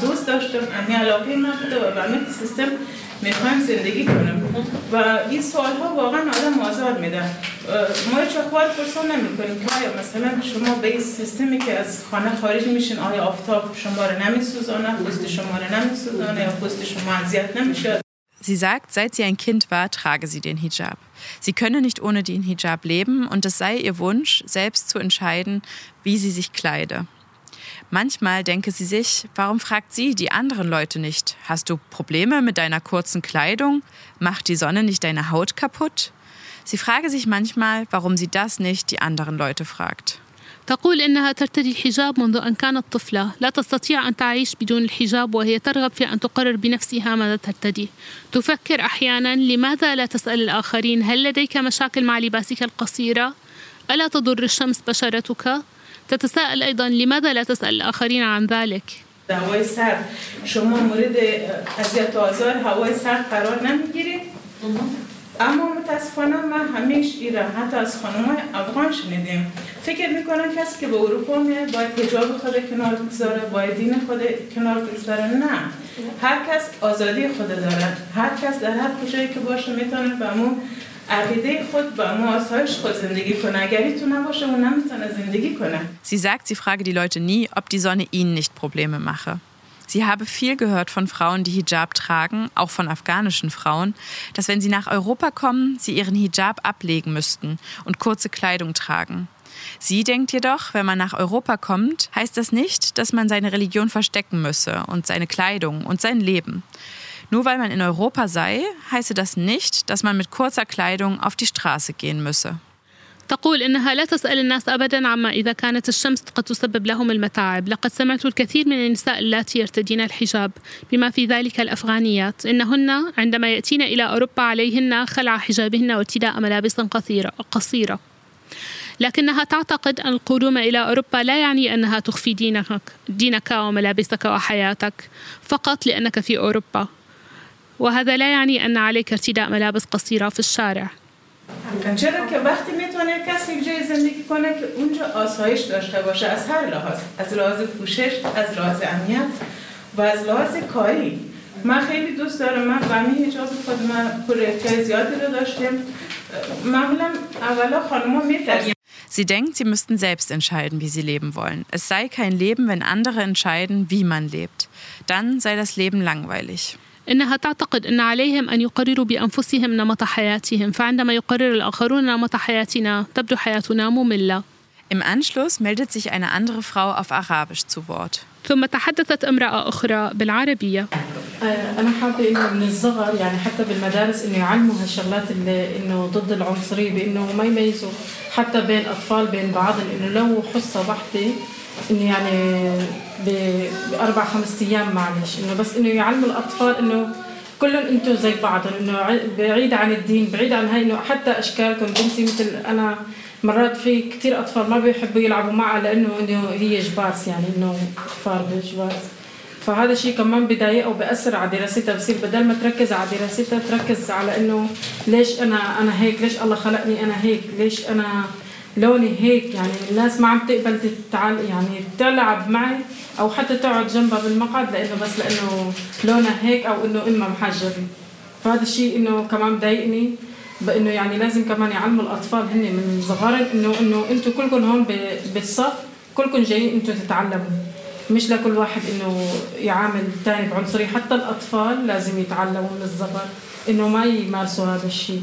دوست داشتم همه علاقه من بوده و به همه سیستم می‌خوایم زندگی کنم. و این سوال ها واقعا آدم آزاد میده. ما هیچ وقت پرسان نمی کنیم که آیا مثلا شما به این سیستمی که از خانه خارج میشین آیا آفتاب شما رو نمیسوزانه پوست شما رو نمیسوزانه یا پوست شما اذیت نمیشه؟ Sie sagt, seit sie ein Kind war, trage sie den Hijab. Sie könne nicht ohne den Hijab leben und es sei ihr Wunsch, selbst zu entscheiden, wie sie sich kleide. Manchmal denke sie sich, warum fragt sie die anderen Leute nicht? Hast du Probleme mit deiner kurzen Kleidung? Macht die Sonne nicht deine Haut kaputt? Sie frage sich manchmal, warum sie das nicht die anderen Leute fragt. تقول إنها ترتدي الحجاب منذ أن كانت طفلة. لا تستطيع أن تعيش بدون الحجاب وهي ترغب في أن تقرر بنفسها ماذا ترتدي. تفكر أحيانا لماذا لا تسأل الآخرين؟ هل لديك مشاكل مع لباسك القصيرة؟ ألا تضر الشمس بشرتك؟ تتساءل أيضا لماذا لا تسأل الآخرین عن ذلك؟ هوای سرد شما مورد اذیت و آزار هوای سرد قرار نمیگیرید اما متاسفانه ما همیش ایران حتی از خانم افغان شنیدیم. فکر می‌کنن کسی که به اروپا میاد باید حجاب خود کنار بگذاره باید دین خود کنار بگذاره. نه. هر کس آزادی خود داره. هر کس در هر کجایی که باشه می‌تونه به همون عقیده خود با ما آسایش خود زندگی کنه. اگری تو نباشه اون نمی‌تونه زندگی کنه. Sie sagt, sie frage die Leute nie, ob die Sonne ihnen nicht Probleme mache. Sie habe viel gehört von Frauen, die Hijab tragen, auch von afghanischen Frauen, dass wenn sie nach Europa kommen, sie ihren Hijab ablegen müssten und kurze Kleidung tragen. Sie denkt jedoch, wenn man nach Europa kommt, heißt das nicht, dass man seine Religion verstecken müsse und seine Kleidung und sein Leben. Nur weil man in Europa sei, heiße das nicht, dass man mit kurzer Kleidung auf die Straße gehen müsse. تقول إنها لا تسأل الناس أبدا عما إذا كانت الشمس قد تسبب لهم المتاعب. لقد سمعت الكثير من النساء اللاتي يرتدين الحجاب بما في ذلك الأفغانيات. إنهن عندما يأتين إلى أوروبا عليهن خلع حجابهن وارتداء ملابس قصيرة, قصيرة. لكنها تعتقد أن القدوم إلى أوروبا لا يعني أنها تخفي دينك, دينك وملابسك وحياتك فقط لأنك في أوروبا. وهذا لا يعني أن عليك ارتداء ملابس قصيرة في الشارع. چرا که وقتی میتونه کسی یک جای زندگی کنه که اونجا آسایش داشته باشه از هر لحاظ از لحاظ پوشش از لحاظ امنیت و از لحاظ کاری من خیلی دوست دارم من غمی حجاب خود من پروژه زیادی رو داشتیم معمولا اولا خانم‌ها میترسیم Sie denkt, sie müssten selbst entscheiden, wie sie leben wollen. Es sei kein Leben, wenn andere entscheiden, wie man lebt. Dann sei das Leben langweilig. إنها تعتقد أن عليهم أن يقرروا بأنفسهم نمط حياتهم فعندما يقرر الآخرون نمط حياتنا تبدو حياتنا مملة Im Anschluss meldet sich eine andere Frau auf Arabisch zu Wort. ثم تحدثت امرأة أخرى بالعربية أنا حابة إنه من الصغر يعني حتى بالمدارس إنه يعلموا هالشغلات اللي إنه ضد العنصرية بإنه ما يميزوا حتى بين أطفال بين بعضهم إنه لو حصة واحدة إنه يعني بأربع خمس أيام معلش. إنه بس إنه يعلموا الأطفال إنه كلهم أنتم زي بعضهم إنه بعيد عن الدين بعيد عن هاي إنه حتى أشكالكم. بنتي مثل أنا مرات في كثير أطفال ما بيحبوا يلعبوا معها لأنه إنه هي جباس يعني إنه كفار بالجباس. فهذا الشيء كمان بضايقها وبأثر على دراستها. بصير بدل ما تركز على دراستها تركز على إنه ليش أنا أنا هيك؟ ليش الله خلقني أنا هيك؟ ليش أنا لوني هيك يعني الناس ما عم تقبل تتعال يعني تلعب معي أو حتى تقعد جنبها بالمقعد لإنه بس لإنه لونها هيك أو إنه امها محجبة. فهذا الشيء إنه كمان بضايقني بإنه يعني لازم كمان يعلموا الأطفال هن من صغار انه إنه أنتم كلكم هون بالصف كلكم جايين أنتم تتعلموا. مش لكل واحد إنه يعامل الثاني بعنصرية حتى الأطفال لازم يتعلموا من الصغر إنه ما يمارسوا هذا الشيء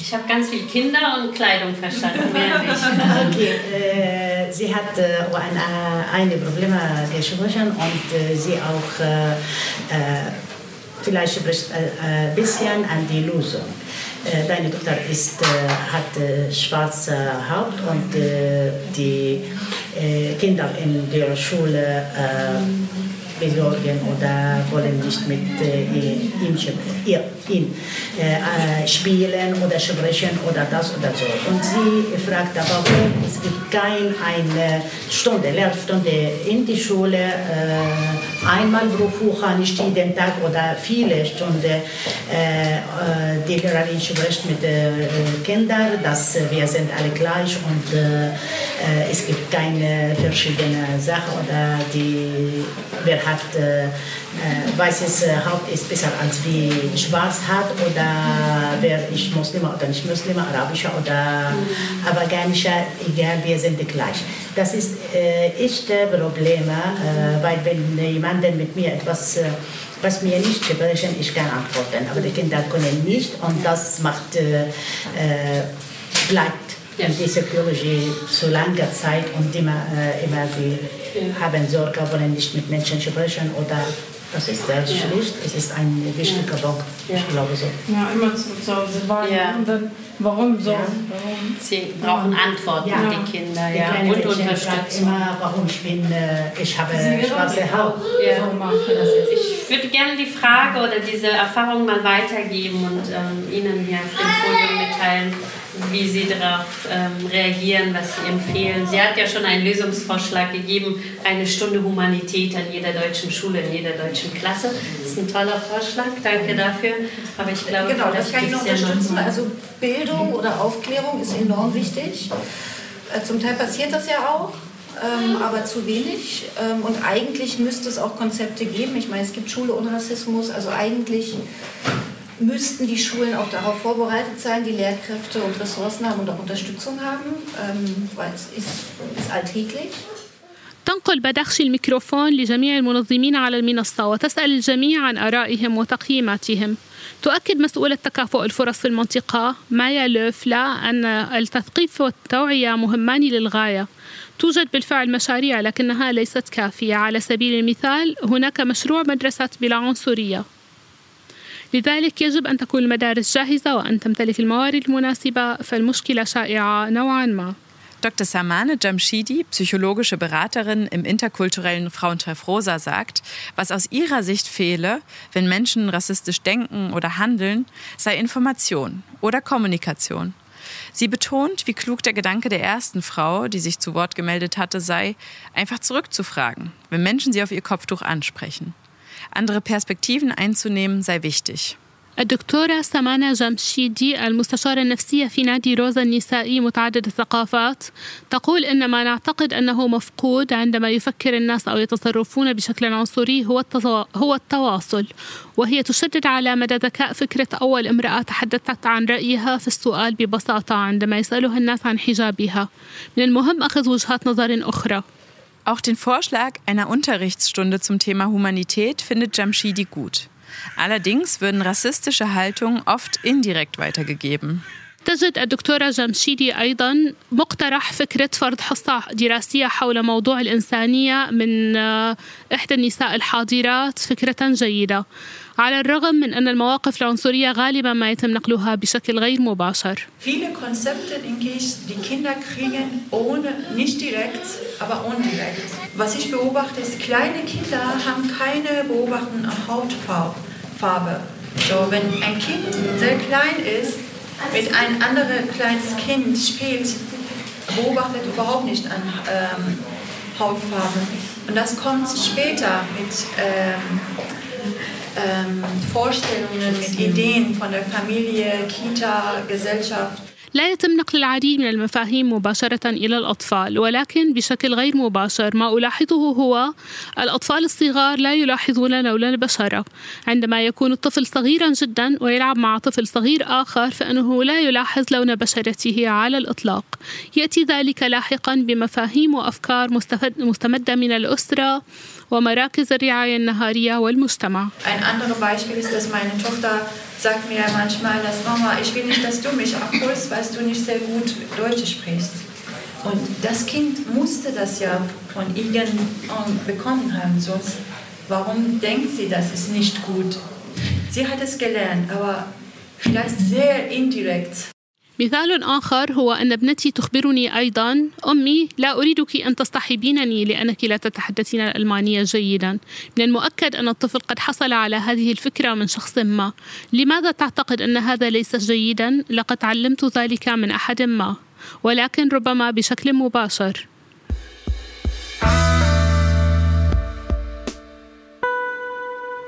Ich habe ganz viel Kinder und Kleidung verstanden, mehr nicht. okay, äh, sie hat äh, ein, äh, eine Probleme gesprochen und äh, sie auch äh, äh, vielleicht spricht ein bisschen an die Lösung. Deine Tochter ist, hat schwarze Haut und die Kinder in der Schule besorgen oder wollen nicht mit ihm, ihr, ihn äh, spielen oder sprechen oder das oder so. Und sie fragt aber, es gibt keine eine Stunde, Lehrstunde in die Schule, äh, einmal pro Woche, nicht jeden Tag oder viele Stunden. Äh, die Lehrerin spricht mit den Kindern, dass wir sind alle gleich und es gibt keine verschiedenen Sachen oder die, wer hat weißes Haupt ist besser als wie schwarz hat oder wer ist Muslim oder nicht Muslim, arabischer oder afghanischer, egal, wir sind gleich. Das ist äh, echte Probleme, äh, weil wenn jemand mit mir etwas äh, was mir nicht sprechen, ich kann antworten, aber die Kinder können nicht und das macht, äh, bleibt in dieser Psychologie zu langer Zeit und immer, äh, immer die haben Sorge, wollen nicht mit Menschen sprechen oder das ist sehr schlicht. Es ist ein wichtiger Punkt. Ich glaube so. Ja, immer zu, zu Hause waren. Ja. Und dann, warum so? Ja. Warum? Sie brauchen Antworten, Ja. die Kinder, Die ja, kleine und Unterstützung. immer, warum ich bin, äh, ich habe schwarze Haut. Ja. Ich würde gerne die Frage oder diese Erfahrung mal weitergeben und ähm, Ihnen hier auf dem Podium mitteilen, wie Sie darauf ähm, reagieren, was Sie empfehlen. Sie hat ja schon einen Lösungsvorschlag gegeben, eine Stunde Humanität an jeder deutschen Schule, in jeder deutschen Klasse. Das ist ein toller Vorschlag, danke dafür. Aber ich glaube, Genau, das kann ich noch unterstützen. Also Bildung oder Aufklärung ist enorm wichtig. Äh, Zum Teil passiert das ja auch, ähm, aber zu wenig. Ähm, Und eigentlich müsste es auch Konzepte geben. Ich meine, es gibt Schule ohne Rassismus. Also eigentlich müssten die Schulen auch darauf vorbereitet sein, die Lehrkräfte und Ressourcen haben und auch Unterstützung haben, ähm, weil es ist, ist alltäglich. تنقل بدخشي الميكروفون لجميع المنظمين على المنصة وتسأل الجميع عن آرائهم وتقييماتهم. تؤكد مسؤولة تكافؤ الفرص في المنطقة. مايا لوفلا أن التثقيف والتوعية مهمان للغاية. توجد بالفعل مشاريع لكنها ليست كافية. على سبيل المثال هناك مشروع مدرسة بلا عنصرية. لذلك يجب أن تكون المدارس جاهزة وأن تمتلك الموارد المناسبة فالمشكلة شائعة نوعا ما. Dr. Samane Jamshidi, psychologische Beraterin im interkulturellen Frauentreff Rosa, sagt, was aus ihrer Sicht fehle, wenn Menschen rassistisch denken oder handeln, sei Information oder Kommunikation. Sie betont, wie klug der Gedanke der ersten Frau, die sich zu Wort gemeldet hatte, sei, einfach zurückzufragen, wenn Menschen sie auf ihr Kopftuch ansprechen. Andere Perspektiven einzunehmen sei wichtig. الدكتورة سمانة جمشيدي المستشارة النفسية في نادي روزا النسائي متعدد الثقافات تقول إن ما نعتقد أنه مفقود عندما يفكر الناس أو يتصرفون بشكل عنصري هو هو التواصل وهي تشدد على مدى ذكاء فكرة أول امرأة تحدثت عن رأيها في السؤال ببساطة عندما يسألها الناس عن حجابها من المهم أخذ وجهات نظر أخرى Auch den Vorschlag einer Unterrichtsstunde zum Thema Humanität findet Jamshidi gut. Allerdings würden rassistische Haltungen oft indirekt weitergegeben. تجد الدكتورة جمشيدي أيضا مقترح فكرة فرض حصة دراسية حول موضوع الإنسانية من إحدى النساء الحاضرات فكرة جيدة على الرغم من أن المواقف العنصرية غالبا ما يتم نقلها بشكل غير مباشر. Viele Konzepte, denke ich, die Kinder kriegen ohne, nicht direkt, aber indirekt. Was ich beobachte, ist, kleine Kinder haben keine beobachtende Hautfarbe. So, wenn ein Kind sehr klein ist, mit einem anderen kleines Kind spielt, beobachtet überhaupt nicht an ähm, Hautfarbe. Und das kommt später mit ähm, ähm, Vorstellungen, mit Ideen von der Familie, Kita, Gesellschaft. لا يتم نقل العديد من المفاهيم مباشرة إلى الأطفال ولكن بشكل غير مباشر ما ألاحظه هو الأطفال الصغار لا يلاحظون لون البشرة عندما يكون الطفل صغيرا جدا ويلعب مع طفل صغير آخر فإنه لا يلاحظ لون بشرته على الإطلاق يأتي ذلك لاحقا بمفاهيم وأفكار مستمدة من الأسرة ومراكز الرعاية النهارية والمجتمع. Ein anderes Beispiel ist, dass meine Tochter sagt mir manchmal, dass Mama, ich will nicht, dass du mich abholst, weil du nicht sehr gut Deutsch sprichst. Und das Kind musste das ja von irgend bekommen haben, sonst warum denkt sie, das ist nicht gut? Sie hat es gelernt, aber vielleicht sehr indirekt. مثال آخر هو أن ابنتي تخبرني أيضا أمي لا أريدك أن تصطحبينني لأنك لا تتحدثين الألمانية جيدا. من المؤكد أن الطفل قد حصل على هذه الفكرة من شخص ما. لماذا تعتقد أن هذا ليس جيدا؟ لقد علمت ذلك من أحد ما. ولكن ربما بشكل مباشر.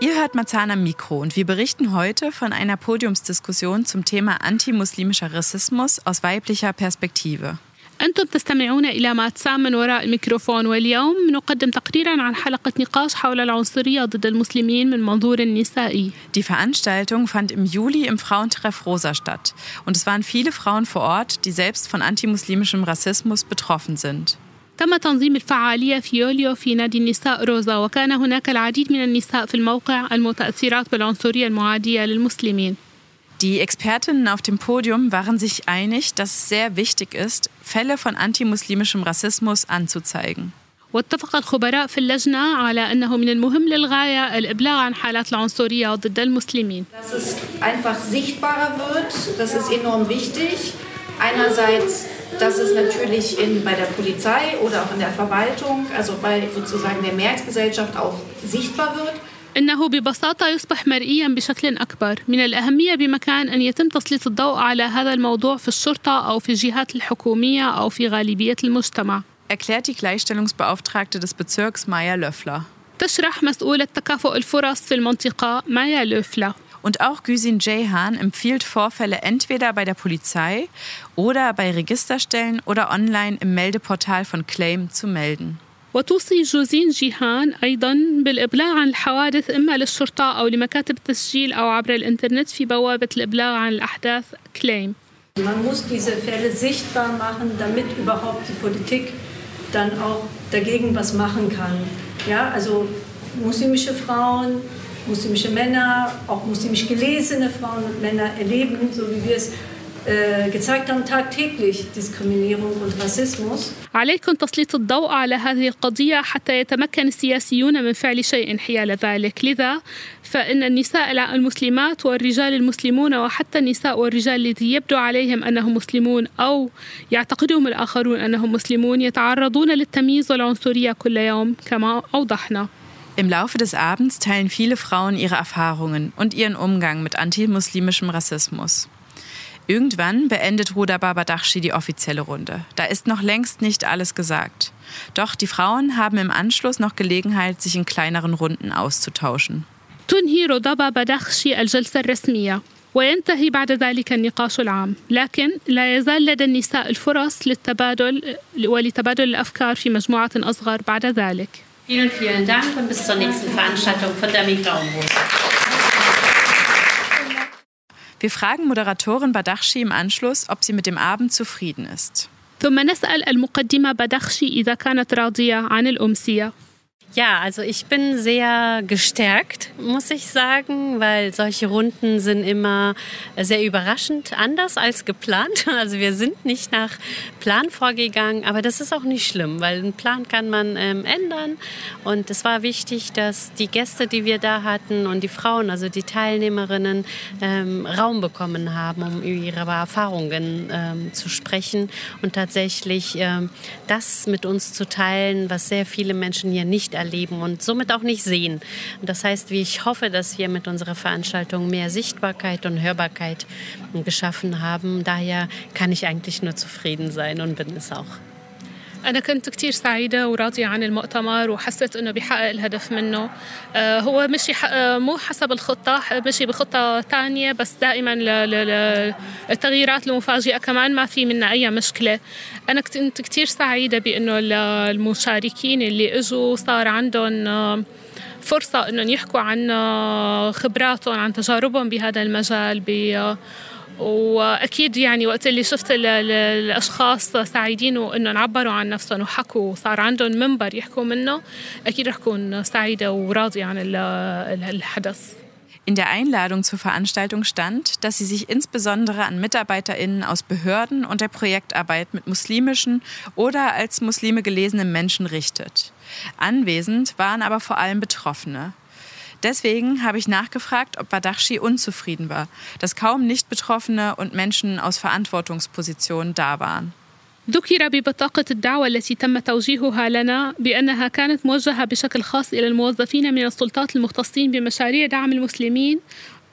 Ihr hört Marzahn am Mikro und wir berichten heute von einer Podiumsdiskussion zum Thema antimuslimischer Rassismus aus weiblicher Perspektive. أنتم تستمعون إلى ماتسام من وراء الميكروفون واليوم نقدم تقريرا عن حلقة نقاش حول العنصرية ضد المسلمين من منظور نسائي. Die Veranstaltung fand im Juli im Frauentreff Rosa statt und es waren viele Frauen vor Ort, die selbst von antimuslimischem Rassismus betroffen sind. تم تنظيم الفعالية في يوليو في نادي النساء روزا وكان هناك العديد من النساء في الموقع المتأثرات بالعنصرية المعادية للمسلمين. Die Expertinnen auf dem Podium waren sich einig, dass es sehr wichtig ist, Fälle von antimuslimischem Rassismus anzuzeigen. واتفق الخبراء في اللجنة على أنه من المهم للغاية الإبلاغ عن حالات العنصرية ضد المسلمين. Dass es einfach sichtbarer wird, das ist enorm wichtig. Einerseits, dass es natürlich in, bei der Polizei oder auch in der Verwaltung, also bei sozusagen der Mehrheitsgesellschaft auch sichtbar wird. إنه ببساطة يصبح مرئيا بشكل أكبر من الأهمية بمكان أن يتم تسليط الضوء على هذا الموضوع في الشرطة أو في الجهات الحكومية أو في غالبية المجتمع Erklärt die Gleichstellungsbeauftragte des Bezirks Maya Löffler. تشرح مسؤولة تكافؤ الفرص في المنطقة مايا لوفلا Und auch Güsin Jehan empfiehlt Vorfälle entweder bei der Polizei oder bei Registerstellen oder online im Meldeportal von Claim zu melden. وتوصي جوزين جيهان أيضا بالإبلاغ عن الحوادث إما للشرطة أو لمكاتب التسجيل أو عبر الإنترنت في بوابة الإبلاغ عن الأحداث كليم Man muss diese Fälle sichtbar machen, damit überhaupt die Politik dann auch dagegen was machen kann. Ja, also muslimische Frauen, muslimische Männer, auch muslimisch gelesene Frauen und Männer erleben, so wie wir es gezeigt haben, tagtäglich Diskriminierung und Rassismus. عليكم تسليط الضوء على هذه القضية حتى يتمكن السياسيون من فعل شيء حيال ذلك لذا فإن النساء المسلمات والرجال المسلمون وحتى النساء والرجال الذي يبدو عليهم أنهم مسلمون أو يعتقدهم الآخرون أنهم مسلمون يتعرضون للتمييز والعنصرية كل يوم كما أوضحنا Im Laufe des Abends teilen viele Frauen ihre Erfahrungen und ihren Umgang mit antimuslimischem Rassismus. Irgendwann beendet Ruda Babadachshi die offizielle Runde. Da ist noch längst nicht alles gesagt. Doch die Frauen haben im Anschluss noch Gelegenheit, sich in kleineren Runden auszutauschen. تنهي رضابة بدخشي الجلسة الرسمية وينتهي بعد ذلك النقاش العام لكن لا يزال لدى النساء الفرص للتبادل ولتبادل الأفكار في مجموعة أصغر بعد ذلك Vielen, vielen Dank und bis zur nächsten Veranstaltung von der Migra Wir fragen Moderatorin Badachshi im Anschluss, ob sie mit dem Abend zufrieden ist. ثم نسأل المقدمة بدخشي إذا كانت راضية عن الأمسية ja, also ich bin sehr gestärkt, muss ich sagen, weil solche Runden sind immer sehr überraschend anders als geplant. Also wir sind nicht nach Plan vorgegangen, aber das ist auch nicht schlimm, weil einen Plan kann man ähm, ändern. Und es war wichtig, dass die Gäste, die wir da hatten und die Frauen, also die Teilnehmerinnen, ähm, Raum bekommen haben, um über ihre Erfahrungen ähm, zu sprechen und tatsächlich ähm, das mit uns zu teilen, was sehr viele Menschen hier nicht erleben und somit auch nicht sehen. Das heißt, wie ich hoffe, dass wir mit unserer Veranstaltung mehr Sichtbarkeit und Hörbarkeit geschaffen haben. Daher kann ich eigentlich nur zufrieden sein und bin es auch. أنا كنت كتير سعيدة وراضية عن المؤتمر وحسيت إنه بيحقق الهدف منه. آه هو مشي آه مو حسب الخطة مشي بخطة تانية بس دائما التغييرات المفاجئة كمان ما في منها أي مشكلة. أنا كنت كتير سعيدة بإنه المشاركين اللي إجوا صار عندهم فرصة إنهم يحكوا عن خبراتهم عن تجاربهم بهذا المجال واكيد يعني وقت اللي شفت الاشخاص سعيدين وانه عبروا عن نفسهم وحكوا وصار عندهم منبر يحكوا منه اكيد رح اكون سعيده وراضيه عن الحدث In der Einladung zur Veranstaltung stand, dass sie sich insbesondere an MitarbeiterInnen aus Behörden und der Projektarbeit mit muslimischen oder als Muslime gelesenen Menschen richtet. Anwesend waren aber vor allem Betroffene. Deswegen habe ich nachgefragt, ob Badachshi unzufrieden war, dass kaum Nicht-Betroffene und Menschen aus Verantwortungspositionen da waren. ذكر ببطاقة الدعوة التي تم توجيهها لنا بأنها كانت موجهة بشكل خاص إلى الموظفين من السلطات المختصين بمشاريع دعم المسلمين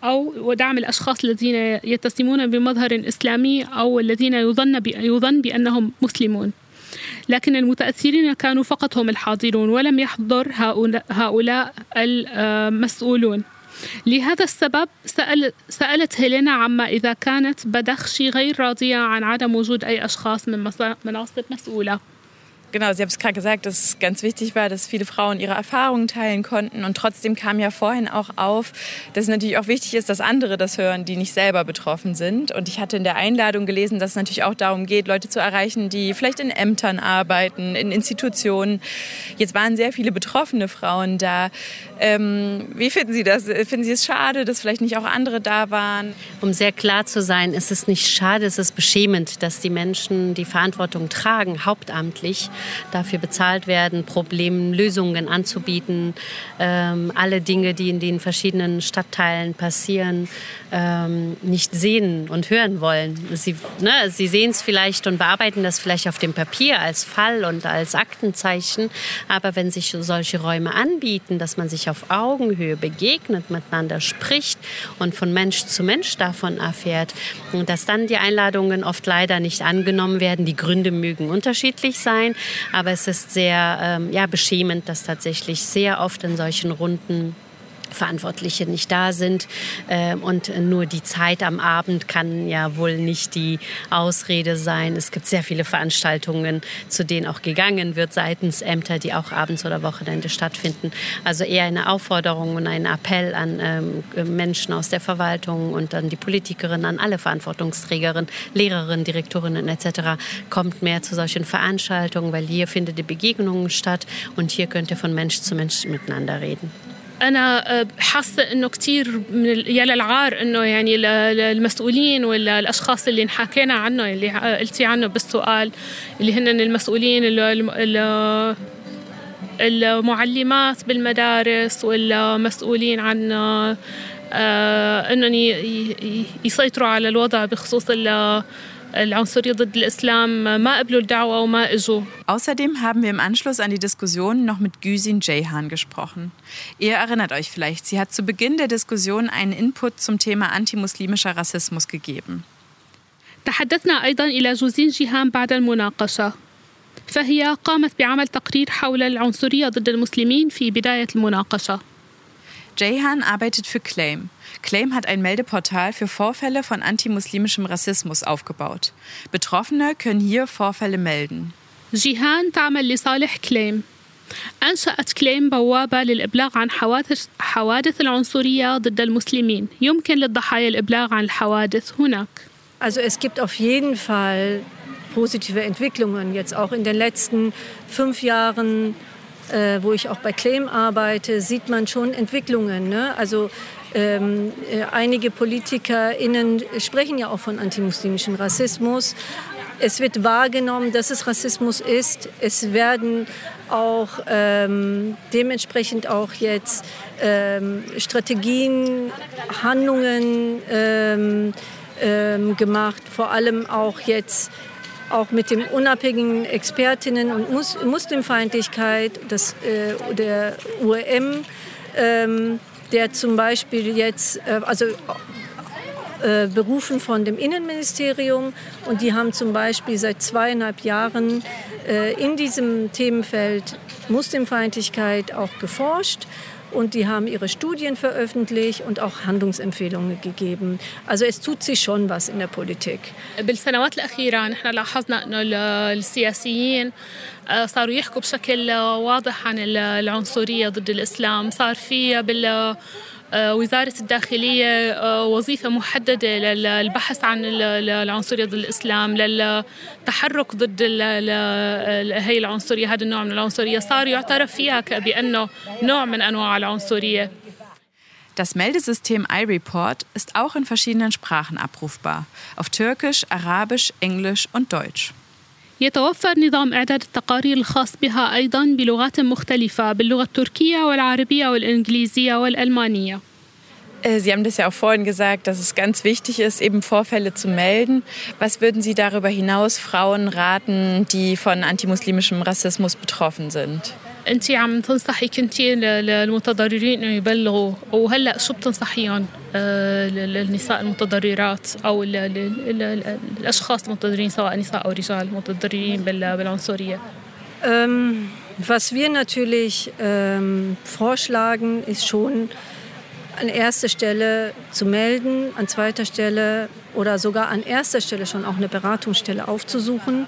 أو ودعم الأشخاص الذين يتسمون بمظهر إسلامي أو الذين يظن يظن بأنهم مسلمون. لكن المتأثرين كانوا فقط هم الحاضرون ولم يحضر هؤلاء المسؤولون. لهذا السبب سأل سألت هيلينا عما إذا كانت بدخشي غير راضية عن عدم وجود أي أشخاص من مناصب مسؤولة. Genau, Sie haben es gerade gesagt, dass es ganz wichtig war, dass viele Frauen ihre Erfahrungen teilen konnten. Und trotzdem kam ja vorhin auch auf, dass es natürlich auch wichtig ist, dass andere das hören, die nicht selber betroffen sind. Und ich hatte in der Einladung gelesen, dass es natürlich auch darum geht, Leute zu erreichen, die vielleicht in Ämtern arbeiten, in Institutionen. Jetzt waren sehr viele betroffene Frauen da. Ähm, wie finden Sie das? Finden Sie es schade, dass vielleicht nicht auch andere da waren? Um sehr klar zu sein, ist es nicht schade, es ist beschämend, dass die Menschen die Verantwortung tragen, hauptamtlich dafür bezahlt werden, Problemlösungen anzubieten, ähm, alle Dinge, die in den verschiedenen Stadtteilen passieren, ähm, nicht sehen und hören wollen. Sie, ne, sie sehen es vielleicht und bearbeiten das vielleicht auf dem Papier als Fall und als Aktenzeichen, aber wenn sich solche Räume anbieten, dass man sich auf Augenhöhe begegnet, miteinander spricht und von Mensch zu Mensch davon erfährt, dass dann die Einladungen oft leider nicht angenommen werden. Die Gründe mögen unterschiedlich sein, aber es ist sehr ähm, ja, beschämend, dass tatsächlich sehr oft in solchen Runden Verantwortliche nicht da sind. Ähm, und nur die Zeit am Abend kann ja wohl nicht die Ausrede sein. Es gibt sehr viele Veranstaltungen, zu denen auch gegangen wird seitens Ämter, die auch abends oder Wochenende stattfinden. Also eher eine Aufforderung und ein Appell an ähm, Menschen aus der Verwaltung und an die Politikerinnen, an alle Verantwortungsträgerinnen, Lehrerinnen, Direktorinnen etc. Kommt mehr zu solchen Veranstaltungen, weil hier findet die Begegnungen statt und hier könnt ihr von Mensch zu Mensch miteinander reden. أنا حاسة إنه كثير من يا للعار إنه يعني المسؤولين ولا الاشخاص اللي انحكينا عنه اللي قلتي عنه بالسؤال اللي هن المسؤولين اللي المعلمات بالمدارس ولا مسؤولين عن إنهم يسيطروا على الوضع بخصوص العنصرية ضد الإسلام ما قبلوا الدعوة وما إجوا. Außerdem haben wir im Anschluss an die Diskussion noch mit Güsin Ceyhan gesprochen. Ihr erinnert euch vielleicht, sie hat zu Beginn der Diskussion einen Input zum Thema antimuslimischer Rassismus gegeben. تحدثنا أيضا إلى جوزين جيهان بعد المناقشة فهي قامت بعمل تقرير حول العنصرية ضد المسلمين في بداية المناقشة. Jayhan arbeitet für Claim. Claim hat ein Meldeportal für Vorfälle von antimuslimischem Rassismus aufgebaut. Betroffene können hier Vorfälle melden. جيهان تعمل لصالح كليم أنشأت كليم بوابة للإبلاغ عن حوادث, حوادث العنصرية ضد المسلمين يمكن للضحايا الإبلاغ عن الحوادث هناك Also es gibt auf jeden Fall positive Entwicklungen, jetzt auch in den letzten fünf Jahren, äh, wo ich auch bei Claim arbeite, sieht man schon Entwicklungen. Ne? Also ähm, äh, einige PolitikerInnen sprechen ja auch von antimuslimischem Rassismus. Es wird wahrgenommen, dass es Rassismus ist. Es werden auch ähm, dementsprechend auch jetzt ähm, Strategien, Handlungen ähm, ähm, gemacht, vor allem auch jetzt auch mit dem unabhängigen Expertinnen und Mus Muslimfeindlichkeit das, äh, der UEM, ähm, der zum Beispiel jetzt, äh, also äh, berufen von dem Innenministerium und die haben zum Beispiel seit zweieinhalb Jahren äh, in diesem Themenfeld Muslimfeindlichkeit auch geforscht und die haben ihre Studien veröffentlicht und auch Handlungsempfehlungen gegeben. Also es tut sich schon was in der Politik. بالسنوات الأخيرة نحن لاحظنا أنه السياسيين صاروا يحكوا بشكل واضح عن العنصرية ضد الإسلام صار في بال وزارة الداخلية وظيفة محددة للبحث عن العنصرية ضد الإسلام للتحرك ضد هي العنصرية هذا النوع من العنصرية صار يعترف فيها بأنه نوع من أنواع العنصرية Das Meldesystem iReport ist auch in verschiedenen Sprachen abrufbar. Auf Türkisch, Arabisch, Englisch und Deutsch. يتوفر نظام إعداد التقارير الخاص بها أيضا بلغات مختلفة باللغة التركية والعربية والإنجليزية والألمانية. Sie haben das ja auch vorhin gesagt, dass es ganz wichtig ist, eben Vorfälle zu melden. Was würden Sie darüber hinaus Frauen raten, die von antimuslimischem Rassismus betroffen sind? انت عم تنصحي كنتي للمتضررين انه يبلغوا وهلا شو بتنصحيهم للنساء المتضررات او الاشخاص المتضررين سواء نساء او رجال متضررين بالعنصريه ähm, was wir natürlich ähm, vorschlagen, ist schon an erster Stelle zu melden, an zweiter Stelle oder sogar an erster Stelle schon auch eine Beratungsstelle aufzusuchen,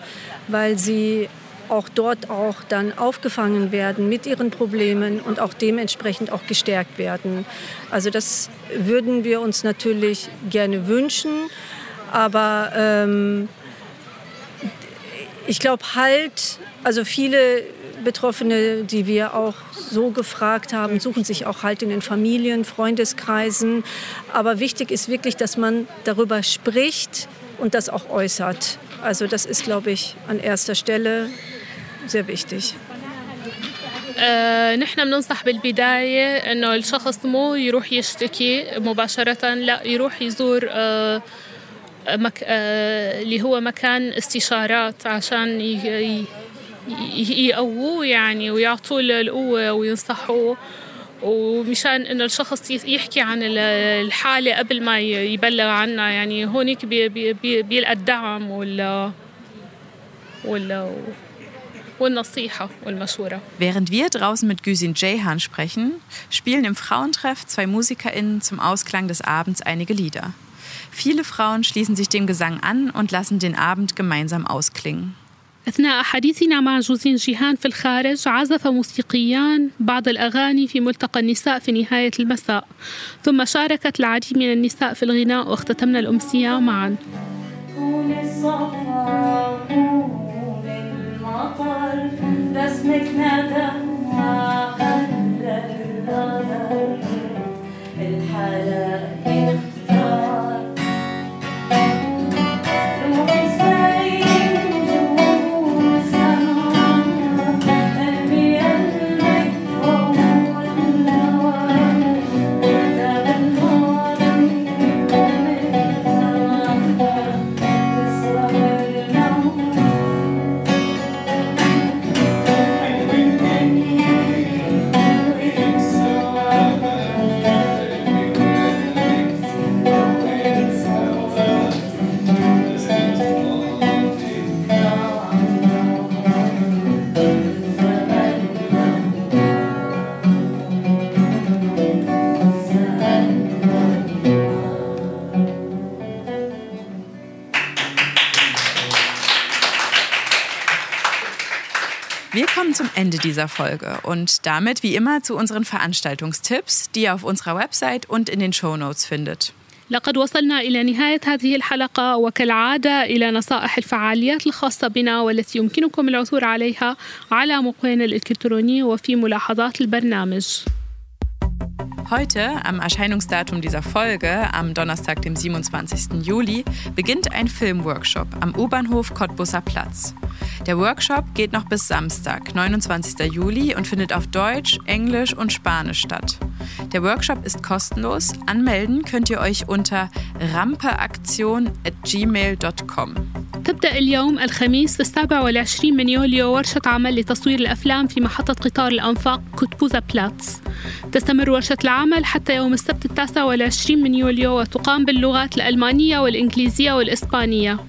weil sie auch dort auch dann aufgefangen werden mit ihren Problemen und auch dementsprechend auch gestärkt werden. Also das würden wir uns natürlich gerne wünschen, aber ähm, ich glaube halt, also viele Betroffene, die wir auch so gefragt haben, suchen sich auch halt in den Familien, Freundeskreisen. Aber wichtig ist wirklich, dass man darüber spricht und das auch äußert. Also das ist, glaube ich, an erster Stelle sehr wichtig. آه نحن بننصح بالبداية إنه الشخص مو يروح يشتكي مباشرة لا يروح يزور آه مك آه اللي هو مكان استشارات عشان يقووه يعني ويعطوه القوة وينصحوه ومشان انه الشخص يحكي عن الحالة قبل ما يبلغ عنها يعني هونيك بي بي بيلقى الدعم ولا ولا والنصيحة والمشورة Während wir draußen mit Güsin Ceyhan sprechen, spielen im Frauentreff zwei MusikerInnen zum Ausklang des Abends einige Lieder. Viele Frauen schließen sich dem Gesang an und lassen den Abend gemeinsam ausklingen. أثناء حديثنا مع جوزين جيهان في الخارج عزف موسيقيان بعض الأغاني في ملتقى النساء في نهاية المساء ثم شاركت العديد من النساء في الغناء واختتمنا الأمسية معا. رسمك ندى Ende dieser Folge und damit wie immer zu unseren Veranstaltungstipps, die ihr auf unserer Website und in den Shownotes findet. لقد وصلنا إلى نهاية هذه الحلقة وكالعادة إلى نصائح الفعاليات الخاصة بنا والتي يمكنكم العثور عليها على موقعنا الإلكتروني وفي ملاحظات البرنامج. Heute, am Erscheinungsdatum dieser Folge, am Donnerstag, dem 27. Juli, beginnt ein Filmworkshop am U-Bahnhof Cottbusser Platz. Der Workshop geht noch bis Samstag, 29. Juli und findet auf Deutsch, Englisch und Spanisch statt. Der Workshop ist kostenlos. Anmelden könnt ihr euch unter rampeaktion.gmail.com. تبدأ اليوم الخميس السابع والعشرين من يوليو ورشة عمل لتصوير الأفلام في محطة قطار الأنفاق كوتبوزا بلاتس. تستمر ورشة العمل حتى يوم السبت التاسع والعشرين من يوليو وتقام باللغات الألمانية والإنجليزية والإسبانية.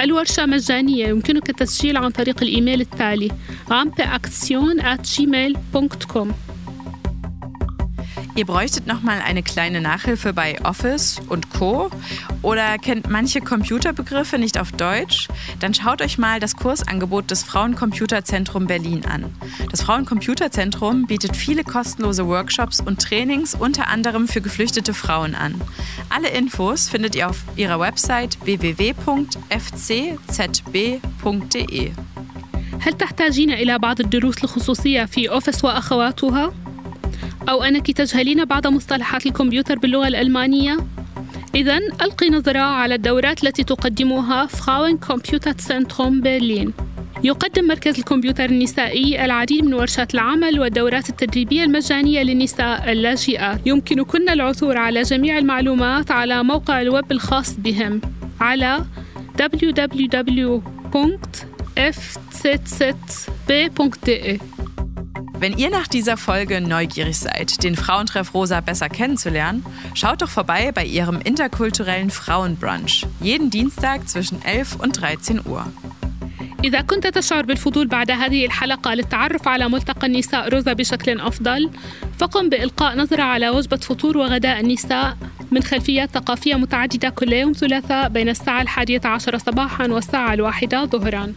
الورشة مجانية يمكنك التسجيل عن طريق الإيميل التالي rampeaction@gmail.com Ihr bräuchtet noch mal eine kleine Nachhilfe bei Office und Co. oder kennt manche Computerbegriffe nicht auf Deutsch? Dann schaut euch mal das Kursangebot des Frauencomputerzentrum Berlin an. Das Frauencomputerzentrum bietet viele kostenlose Workshops und Trainings unter anderem für geflüchtete Frauen an. Alle Infos findet ihr auf ihrer Website www.fczb.de. هل تحتاجين إلى بعض الدروس الخصوصية في أوفيس وأخواتها؟ أو أنك تجهلين بعض مصطلحات الكمبيوتر باللغة الألمانية؟ إذا ألقي نظرة على الدورات التي تقدمها فراون كمبيوتر سنتروم برلين. يقدم مركز الكمبيوتر النسائي العديد من ورشات العمل والدورات التدريبية المجانية للنساء اللاجئات. يمكنكن العثور على جميع المعلومات على موقع الويب الخاص بهم على www.fzzb.de. Wenn ihr nach dieser Folge neugierig seid, den Frauentreff Rosa besser kennenzulernen, schaut doch vorbei bei ihrem interkulturellen Frauenbrunch. Jeden Dienstag zwischen 11 und 13 Uhr. إذا كنت تشعر بالفضول بعد هذه الحلقة للتعرف على ملتقى النساء روزا بشكل أفضل فقم بإلقاء نظرة على وجبة فطور وغداء النساء من خلفيات ثقافية متعددة كل يوم ثلاثاء بين الساعة الحادية عشر صباحا والساعة الواحدة ظهرا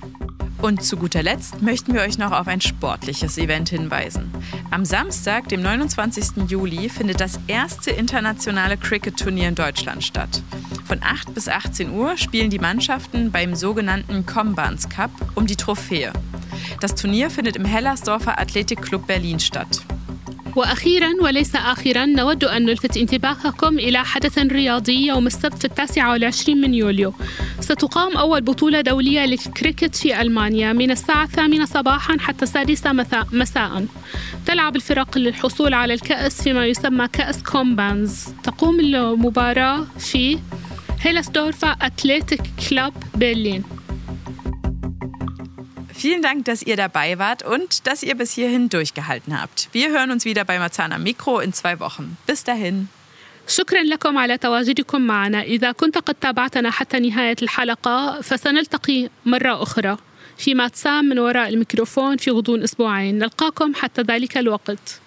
Und zu guter Letzt möchten wir euch noch auf ein sportliches Event hinweisen. Am Samstag, dem 29. Juli, findet das erste internationale Cricket-Turnier in Deutschland statt. Von 8 bis 18 Uhr spielen die Mannschaften beim sogenannten Combans Cup um die Trophäe. Das Turnier findet im Hellersdorfer Athletikclub Berlin statt. وأخيرا وليس آخرا نود أن نلفت انتباهكم إلى حدث رياضي يوم السبت في التاسع والعشرين من يوليو. ستقام أول بطولة دولية للكريكت في ألمانيا من الساعة الثامنة صباحا حتى السادسة مساء تلعب الفرق للحصول على الكأس فيما يسمى كأس كومبانز تقوم المباراة في هيلسدورفا أتليتيك كلوب برلين Vielen Dank, dass ihr dabei wart und dass ihr bis hierhin durchgehalten habt. Wir hören uns wieder bei Marzana Mikro in zwei Wochen. Bis dahin. شكرا لكم على تواجدكم معنا إذا كنت قد تابعتنا حتى نهاية الحلقة فسنلتقي مرة أخرى فيما تسام من وراء الميكروفون في غضون أسبوعين نلقاكم حتى ذلك الوقت